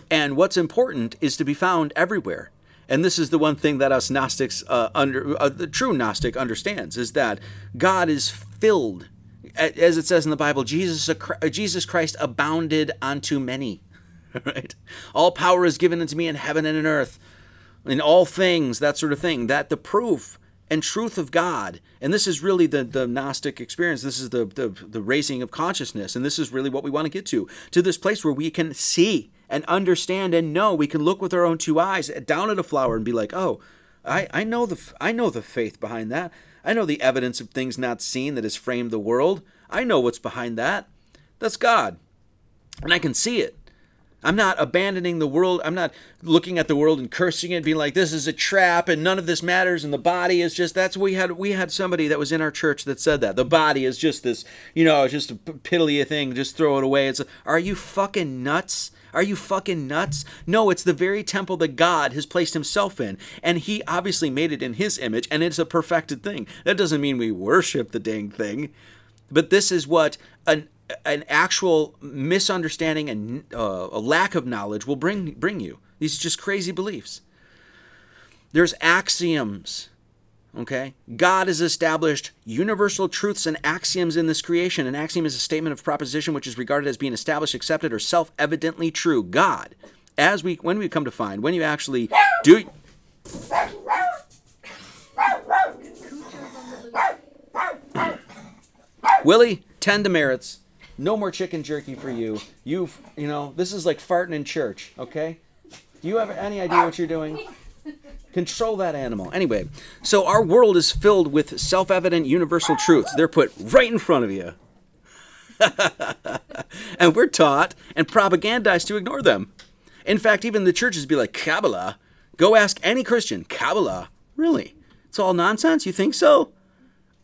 And what's important is to be found everywhere. And this is the one thing that us Gnostics, uh, under uh, the true Gnostic, understands is that God is filled, as it says in the Bible. Jesus, Jesus Christ abounded unto many. Right? All power is given unto me in heaven and in earth, in all things, that sort of thing. That the proof and truth of God, and this is really the, the Gnostic experience. This is the, the the raising of consciousness, and this is really what we want to get to, to this place where we can see and understand and know. We can look with our own two eyes down at a flower and be like, oh, I, I know the I know the faith behind that. I know the evidence of things not seen that has framed the world. I know what's behind that. That's God. And I can see it. I'm not abandoning the world. I'm not looking at the world and cursing it, being like, "This is a trap, and none of this matters." And the body is just that's we had. We had somebody that was in our church that said that the body is just this, you know, just a piddly thing. Just throw it away. It's. Are you fucking nuts? Are you fucking nuts? No, it's the very temple that God has placed himself in. And he obviously made it in his image, and it's a perfected thing. That doesn't mean we worship the dang thing. But this is what an, an actual misunderstanding and uh, a lack of knowledge will bring, bring you. These are just crazy beliefs. There's axioms Okay? God has established universal truths and axioms in this creation. An axiom is a statement of proposition which is regarded as being established, accepted, or self-evidently true. God, as we when we come to find, when you actually do Willie, ten demerits. No more chicken jerky for you. You've, you know, this is like farting in church, okay? Do you have any idea what you're doing? Control that animal. Anyway, so our world is filled with self evident universal truths. They're put right in front of you. and we're taught and propagandized to ignore them. In fact, even the churches be like, Kabbalah. Go ask any Christian. Kabbalah. Really? It's all nonsense? You think so?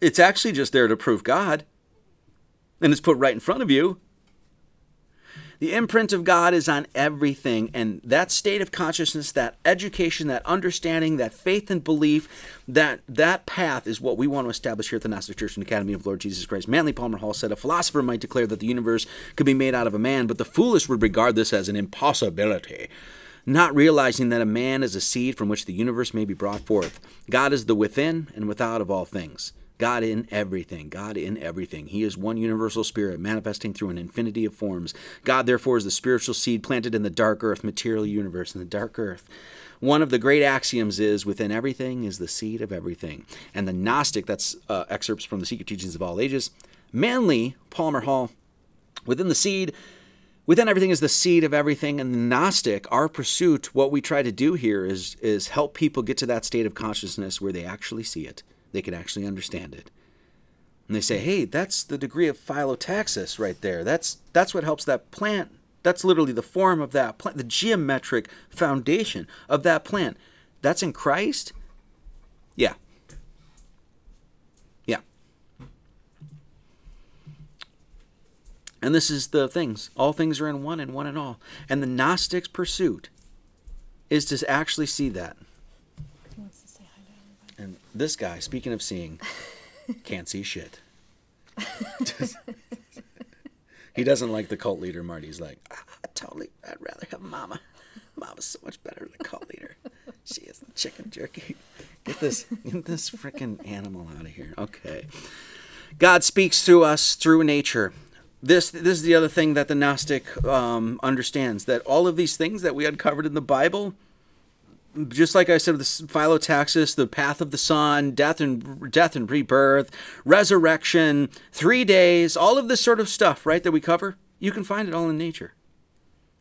It's actually just there to prove God. And it's put right in front of you. The imprint of God is on everything, and that state of consciousness, that education, that understanding, that faith and belief, that that path is what we want to establish here at the Gnostic Church and Academy of Lord Jesus Christ. Manly Palmer Hall said, A philosopher might declare that the universe could be made out of a man, but the foolish would regard this as an impossibility not realizing that a man is a seed from which the universe may be brought forth. God is the within and without of all things. God in everything, God in everything. He is one universal spirit manifesting through an infinity of forms. God, therefore, is the spiritual seed planted in the dark earth, material universe, in the dark earth. One of the great axioms is within everything is the seed of everything. And the Gnostic, that's uh, excerpts from the Secret Teachings of All Ages. Manly, Palmer Hall, within the seed, within everything is the seed of everything. And the Gnostic, our pursuit, what we try to do here is, is help people get to that state of consciousness where they actually see it they could actually understand it. And they say, hey, that's the degree of phyllotaxis right there. That's, that's what helps that plant That's literally the form of that plant, the geometric foundation of that plant. That's in Christ? Yeah. Yeah. And this is the things. All things are in one and one in all. And the Gnostic's pursuit is to actually see that. He wants to say hi to everybody. And this guy, speaking of seeing, can't see shit. He doesn't like the cult leader, Marty. He's like, I totally, I'd rather have Mama. Mama's so much better than the cult leader. She is the chicken jerky. Get this, get this freaking animal out of here. Okay. God speaks through us through nature. This, this is the other thing that the Gnostic um, understands that all of these things that we uncovered in the Bible, just like I said, the phyllotaxis, the path of the sun, death and death and rebirth, resurrection, three days, all of this sort of stuff, right? That we cover, you can find it all in nature.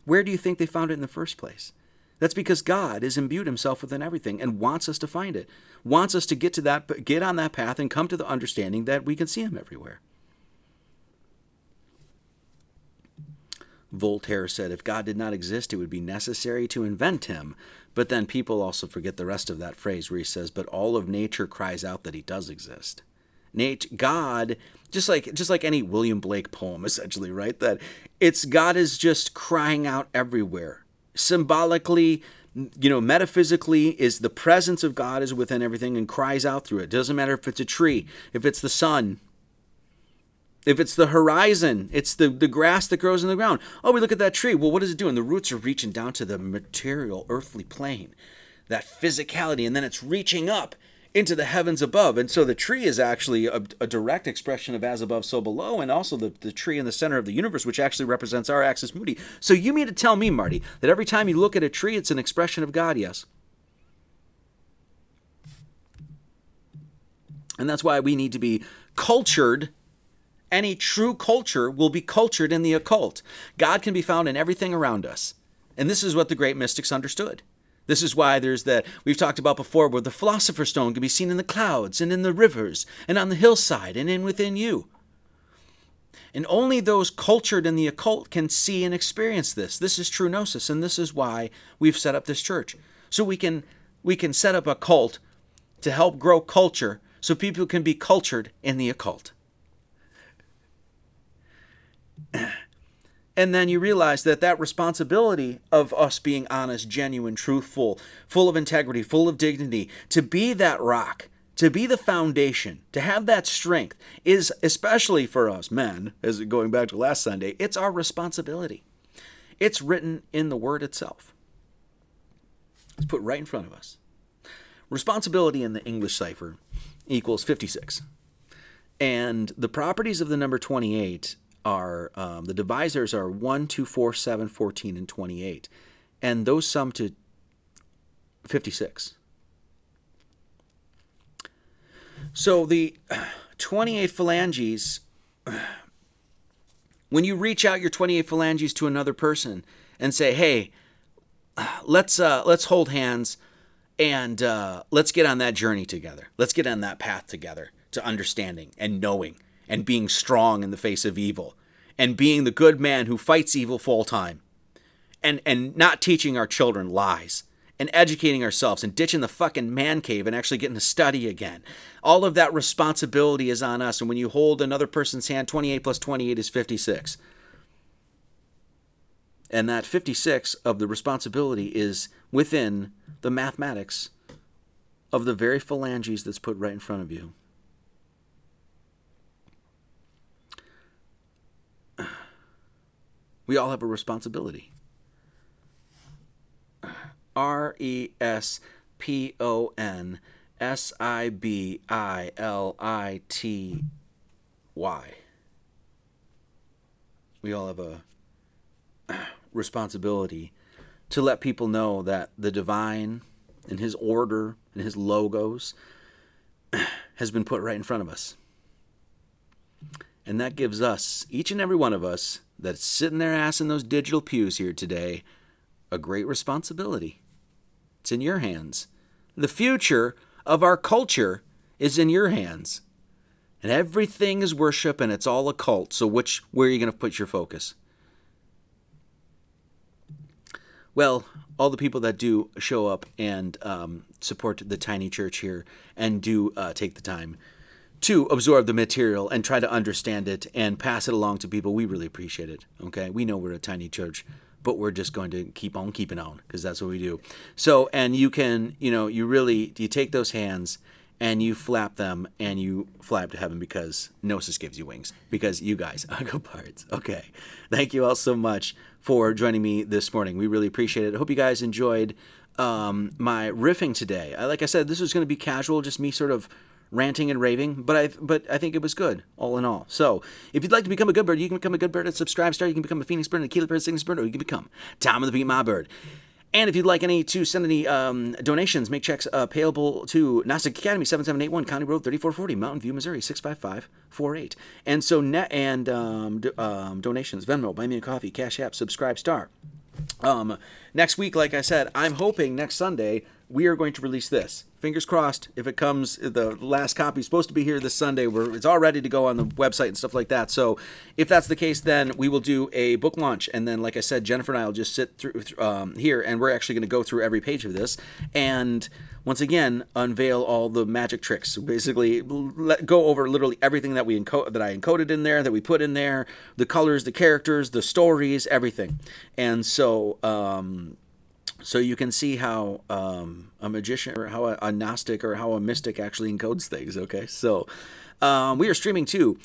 Where do you think they found it in the first place? That's because God has imbued Himself within everything and wants us to find it, wants us to get to that, get on that path, and come to the understanding that we can see Him everywhere. Voltaire said, if God did not exist, it would be necessary to invent him. But then people also forget the rest of that phrase where he says, but all of nature cries out that he does exist. Nate, God, just like just like any William Blake poem, essentially, right? That it's God is just crying out everywhere. Symbolically, you know, metaphysically, is the presence of God is within everything and cries out through it. Doesn't matter if it's a tree, if it's the sun, if it's the horizon, it's the, the grass that grows in the ground. Oh, we look at that tree. Well, what is it doing? The roots are reaching down to the material, earthly plane, that physicality, and then it's reaching up into the heavens above. And so the tree is actually a, a direct expression of as above, so below, and also the, the tree in the center of the universe, which actually represents our axis mundi. So you mean to tell me, Marty, that every time you look at a tree, it's an expression of God? Yes. And that's why we need to be cultured any true culture will be cultured in the occult. God can be found in everything around us. And this is what the great mystics understood. This is why there's that we've talked about before where the philosopher's stone can be seen in the clouds and in the rivers and on the hillside and in within you. And only those cultured in the occult can see and experience this. This is true gnosis, and this is why we've set up this church. So we can we can set up a cult to help grow culture so people can be cultured in the occult. And then you realize that that responsibility of us being honest, genuine, truthful, full of integrity, full of dignity, to be that rock, to be the foundation, to have that strength is especially for us men, as going back to last Sunday, it's our responsibility. It's written in the word itself. It's put right in front of us. Responsibility in the English cipher equals 56. And the properties of the number 28 are um, the divisors are 1, 2, 4, 7, 14, and 28. And those sum to 56. So the 28 phalanges, when you reach out your 28 phalanges to another person and say, hey, let's, uh, let's hold hands and uh, let's get on that journey together. Let's get on that path together to understanding and knowing and being strong in the face of evil and being the good man who fights evil full time and and not teaching our children lies and educating ourselves and ditching the fucking man cave and actually getting to study again. All of that responsibility is on us. And when you hold another person's hand, 28 plus 28 is 56. And that 56 of the responsibility is within the mathematics of the very phalanges that's put right in front of you. We all have a responsibility. R E S P O N S I B I L I T Y. We all have a responsibility to let people know that the divine and his order and his logos has been put right in front of us. And that gives us, each and every one of us that's sitting their ass in those digital pews here today, a great responsibility. It's in your hands. The future of our culture is in your hands. And everything is worship and it's all a cult. So which where are you going to put your focus? well, all the people that do show up and um, support the tiny church here and do uh, take the time to absorb the material and try to understand it and pass it along to people. We really appreciate it. Okay, we know we're a tiny church, but we're just going to keep on keeping on because that's what we do. So, and you can, you know, you really you take those hands and you flap them and you fly up to heaven because Gnosis gives you wings because you guys are good parts. Okay, thank you all so much for joining me this morning. We really appreciate it. I hope you guys enjoyed um, my riffing today. I, like I said, this was going to be casual, just me sort of ranting and raving, but I but I think it was good all in all. So if you'd like to become a good bird, you can become a good bird at Subscribe Star. You can become a Phoenix bird, a Keeler bird, Cygnus bird, or you can become Tom of the Beat My Bird. And if you'd like any to send any um, donations, make checks uh, payable to Gnostic Academy, 7781 County Road 3440, Mountain View, Missouri, 65548. And so net and um, um, donations, Venmo, Buy Me a Coffee, Cash App, Subscribe Star. Um, next week, like I said, I'm hoping next Sunday we are going to release this. Fingers crossed. If it comes, the last copy is supposed to be here this Sunday. Where it's all ready to go on the website and stuff like that. So, if that's the case, then we will do a book launch, and then, like I said, Jennifer and I will just sit through um, here, and we're actually going to go through every page of this and once again unveil all the magic tricks. Basically, let go over literally everything that we encode that I encoded in there, that we put in there, the colors, the characters, the stories, everything. And so, um, so you can see how um, a magician or how a, a, Gnostic or how a mystic actually encodes things. Okay, so um, we are streaming too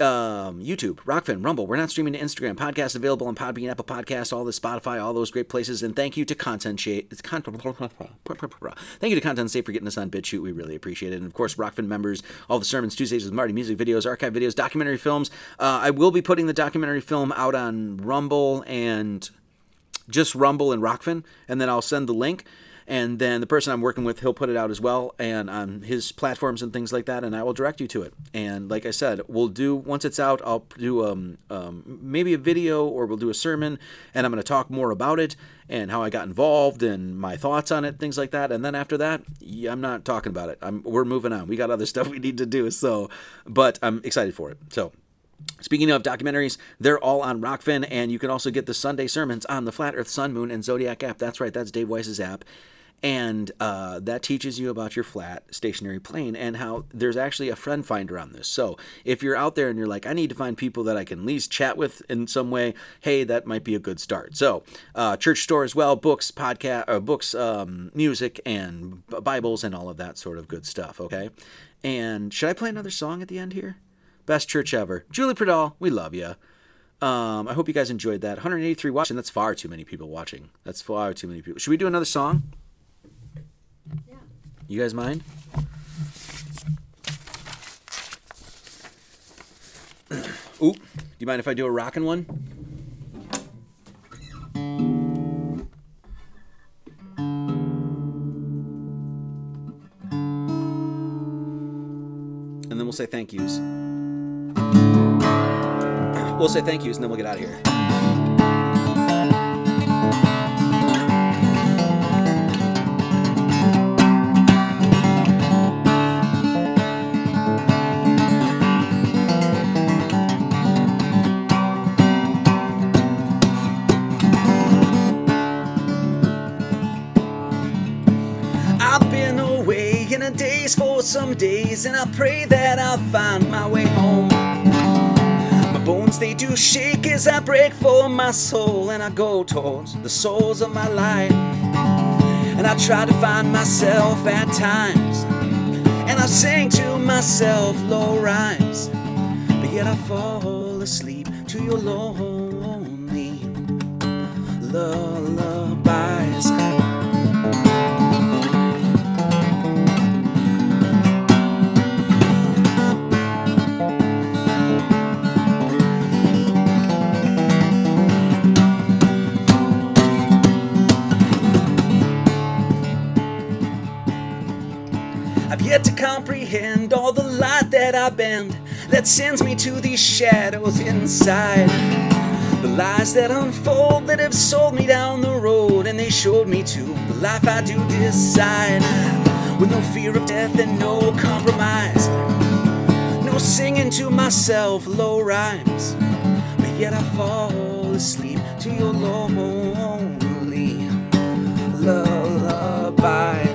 um, YouTube, Rokfin, Rumble. We're not streaming to Instagram. Podcast available on Podbean, Apple Podcasts, all the Spotify, all those great places. And thank you to Content Shape. Thank you to Content Safe for getting us on BitChute. We really appreciate it. And of course, Rokfin members, all the sermons, Tuesdays with Marty, music videos, archive videos, documentary films. Uh, I will be putting the documentary film out on Rumble and just Rumble and Rokfin, and then I'll send the link and then the person I'm working with, he'll put it out as well, and on his platforms and things like that, and I will direct you to it. And like I said, we'll do once it's out, I'll do um, um maybe a video or we'll do a sermon, and I'm going to talk more about it and how I got involved and my thoughts on it, things like that. And then after that, I'm not talking about it. I'm we're moving on. We got other stuff we need to do. So, but I'm excited for it. So. Speaking of documentaries, they're all on Rokfin, and you can also get the Sunday sermons on the Flat Earth, Sun, Moon, and Zodiac app. That's right, that's Dave Weiss's app. And uh, that teaches you about your flat stationary plane and how there's actually a friend finder on this. So if you're out there and you're like i need to find people that i can at least chat with in some way hey that might be a good start. So uh, church store as well books podcast uh, books um, music and bibles and all of that sort of good stuff okay? And should i play another song at the end here best church ever julie Pradal, we love you um, I hope you guys enjoyed that. 183 watching. That's far too many people watching. That's far too many people. Should we do another song? Yeah. You guys mind? Ooh, do you mind if I do a rockin' one? And then we'll say thank yous. We'll say thank yous and then we'll get out of here. I've been awake in a days for some days, and I pray that I'll find my way home. Bones they do shake as I break for my soul, and I go towards the souls of my life. And I try to find myself at times, and I sing to myself low rhymes, but yet I fall asleep to your lonely lullabies. Comprehend all the light that I bend that sends me to these shadows inside. The lies that unfold that have sold me down the road and they showed me to the life I do decide. With no fear of death and no compromise. No singing to myself low rhymes. But yet I fall asleep to your lonely lullabies.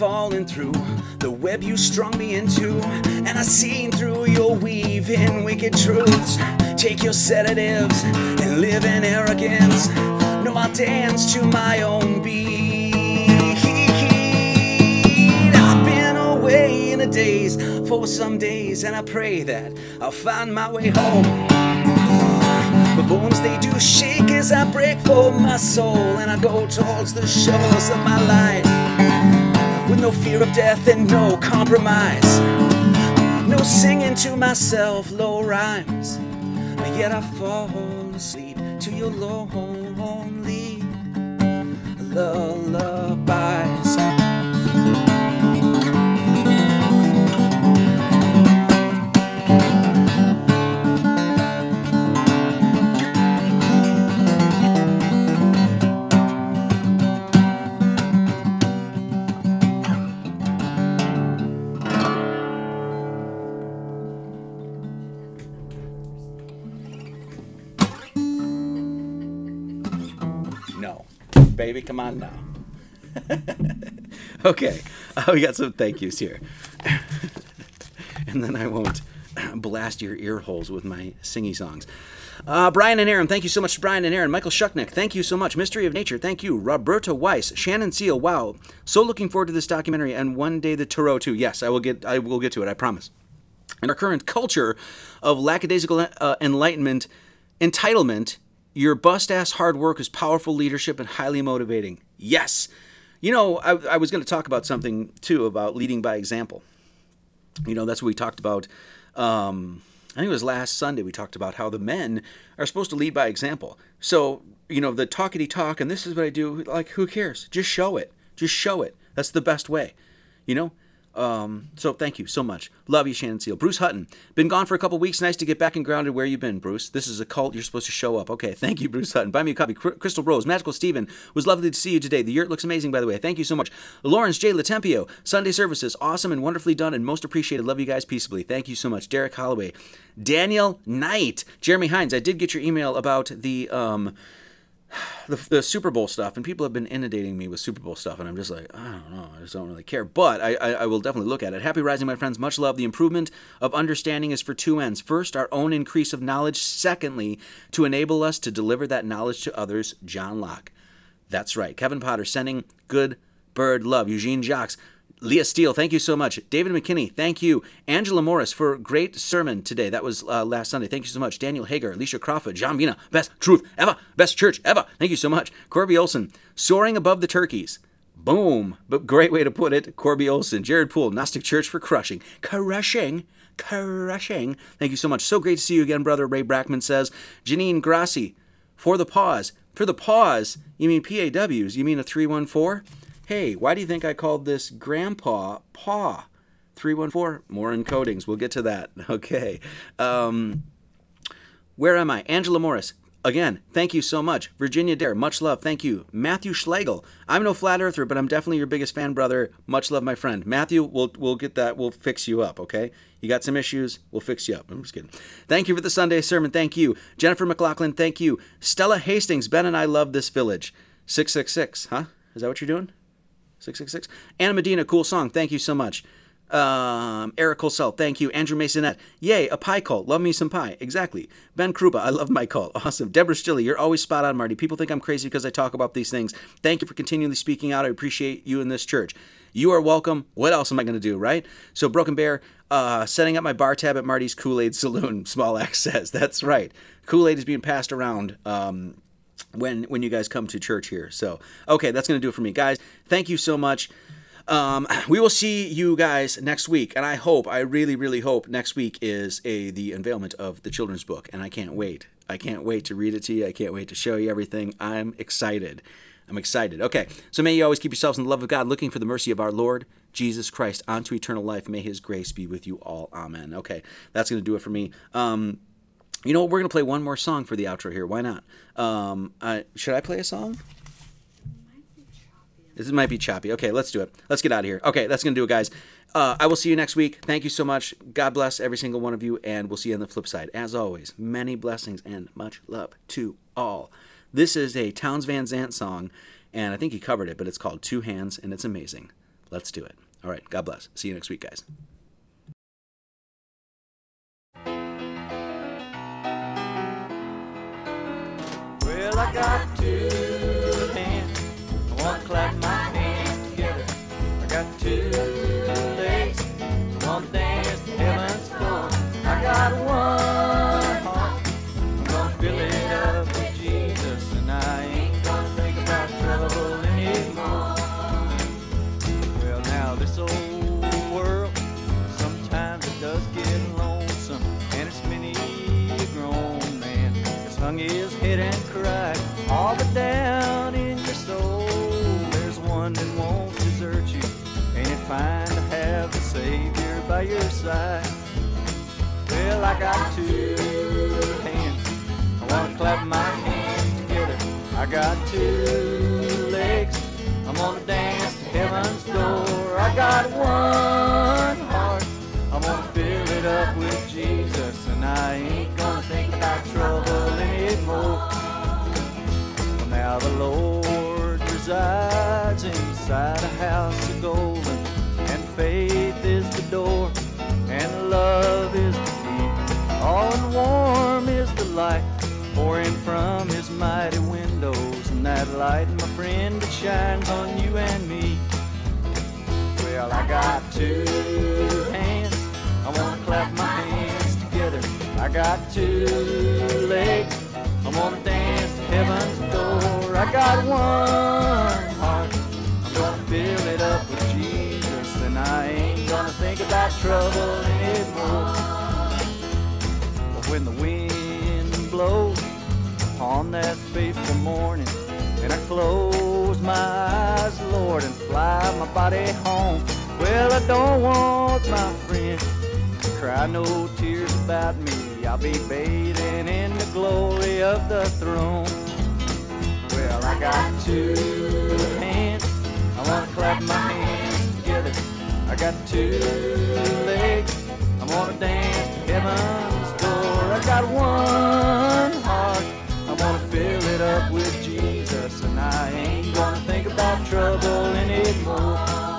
Fallen through the web you strung me into, and I've seen through your weaving wicked truths. Take your sedatives and live in arrogance. No, I'll dance to my own beat. I've been away in a daze for some days, and I pray that I'll find my way home. My bones they do shake as I break for my soul, and I go towards the shores of my life with no fear of death and no compromise. No singing to myself low rhymes, but yet I fall asleep to your lonely lullabies. Baby, come on now. okay. Oh, we got some thank yous here. and then I won't blast your ear holes with my singy songs. Uh, Brian and Aaron, thank you so much, Brian and Aaron. Michael Shucknick, thank you so much. Mystery of Nature, thank you. Roberta Weiss, Shannon Seal, wow. So looking forward to this documentary and one day the Tarot too. Yes, I will get I will get to it, I promise. In our current culture of lackadaisical uh, enlightenment, entitlement, your bust ass hard work is powerful leadership and highly motivating. Yes. You know, I, I was going to talk about something too about leading by example. You know, that's what we talked about. Um, I think it was last Sunday we talked about how the men are supposed to lead by example. So, you know, the talkity talk and this is what I do, like, who cares? Just show it. Just show it. That's the best way. You know? Um, so thank you so much. Love you, Shannon Seal. Bruce Hutton. Been gone for a couple weeks. Nice to get back and grounded. Where you been, Bruce? This is a cult. You're supposed to show up. Okay. Thank you, Bruce Hutton. Buy me a copy. Crystal Rose. Magical Steven. Was lovely to see you today. The yurt looks amazing, by the way. Thank you so much. Lawrence J. Latempio. Sunday services. Awesome and wonderfully done and most appreciated. Love you guys peaceably. Thank you so much. Derek Holloway. Daniel Knight. Jeremy Hines. I did get your email about the, um, the, the Super Bowl stuff, and people have been inundating me with Super Bowl stuff, and I'm just like, I don't know, I just don't really care. But I, I, I will definitely look at it. Happy Rising, my friends. Much love. The improvement of understanding is for two ends. First, our own increase of knowledge. Secondly, to enable us to deliver that knowledge to others. John Locke. That's right. Kevin Potter sending good bird love. Eugene Jacques. Leah Steele, thank you so much. David McKinney, thank you. Angela Morris for great sermon today. That was uh, last Sunday. Thank you so much. Daniel Hager, Alicia Crawford, John Vina, best truth ever, best church ever. Thank you so much. Corby Olson, soaring above the turkeys. Boom. But great way to put it. Corby Olson, Jared Poole, Gnostic Church for crushing. Crushing. Crushing. Thank you so much. So great to see you again, brother. Ray Brackman says. Janine Grassi, for the pause. For the pause, you mean PAWs? You mean a 314? Hey, why do you think I called this Grandpa Paw? 314, more encodings. We'll get to that. Okay. Um, where am I? Angela Morris. Again, thank you so much. Virginia Dare, much love. Thank you. Matthew Schlegel. I'm no flat earther, but I'm definitely your biggest fan, brother. Much love, my friend. Matthew, we'll we'll get that. We'll fix you up, okay? You got some issues, we'll fix you up. I'm just kidding. Thank you for the Sunday sermon. Thank you. Jennifer McLaughlin, thank you. Stella Hastings, Ben and I love this village. 666, huh? Is that what you're doing? 666. Anna Medina, cool song. Thank you so much. Um, Eric Colsell, thank you. Andrew Masonette, yay, a pie cult. Love me some pie. Exactly. Ben Krupa, I love my cult. Awesome. Deborah Stilley, you're always spot on, Marty. People think I'm crazy because I talk about these things. Thank you for continually speaking out. I appreciate you in this church. You are welcome. What else am I going to do, right? So, Broken Bear, uh, setting up my bar tab at Marty's Kool Aid Saloon. Small says. That's right. Kool Aid is being passed around. Um, when when you guys come to church here. So, okay, that's going to do it for me. Guys, thank you so much. Um, we will see you guys next week, and I hope, I really, really hope next week is a the unveilment of the children's book, and I can't wait. I can't wait to read it to you. I can't wait to show you everything. I'm excited. I'm excited. Okay, so may you always keep yourselves in the love of God, looking for the mercy of our Lord Jesus Christ onto eternal life. May His grace be with you all. Amen. Okay, that's to do it for me. Um, You know what? We're gonna play one more song for the outro here. Why not? Um, should I play a song? This might be choppy. Okay, let's do it. Let's get out of here. Okay, that's gonna do it, guys. Uh, I will see you next week. Thank you so much. God bless every single one of you, and we'll see you on the flip side. As always, many blessings and much love to all. This is a Townes Van Zandt song, and I think he covered it, but it's called Two Hands, and it's amazing. Let's do it. All right, God bless. See you next week, guys. I got two hands. I want to clap my hands together. I got two All but down in your soul, there's one that won't desert you. Ain't it fine to have the Savior by your side? Well, I got two hands. I wanna clap my hands together. I got two legs. I'm gonna dance to heaven's door. I got one heart. I'm gonna fill it up with Jesus, and I ain't gonna think about trouble anymore. Now the Lord resides inside a house of gold, and faith is the door, and love is the key. All and warm is the light pouring from His mighty windows, and that light, my friend, it shines on you and me. Well, I got two hands. I wanna clap my hands together. I got two legs. I wanna dance to heaven's door. I got one heart. I'm gonna fill it up with Jesus, and I ain't gonna think about trouble anymore. But when the wind blows on that faithful morning, and I close my eyes, Lord, and fly my body home. Well, I don't want my friends to cry no tears about me. I'll be bathing in the glory of the throne. Well, I got two hands. I wanna clap my hands together. I got two legs. I wanna dance to heaven's door. I got one heart. I wanna fill it up with Jesus, and I ain't gonna think about trouble anymore.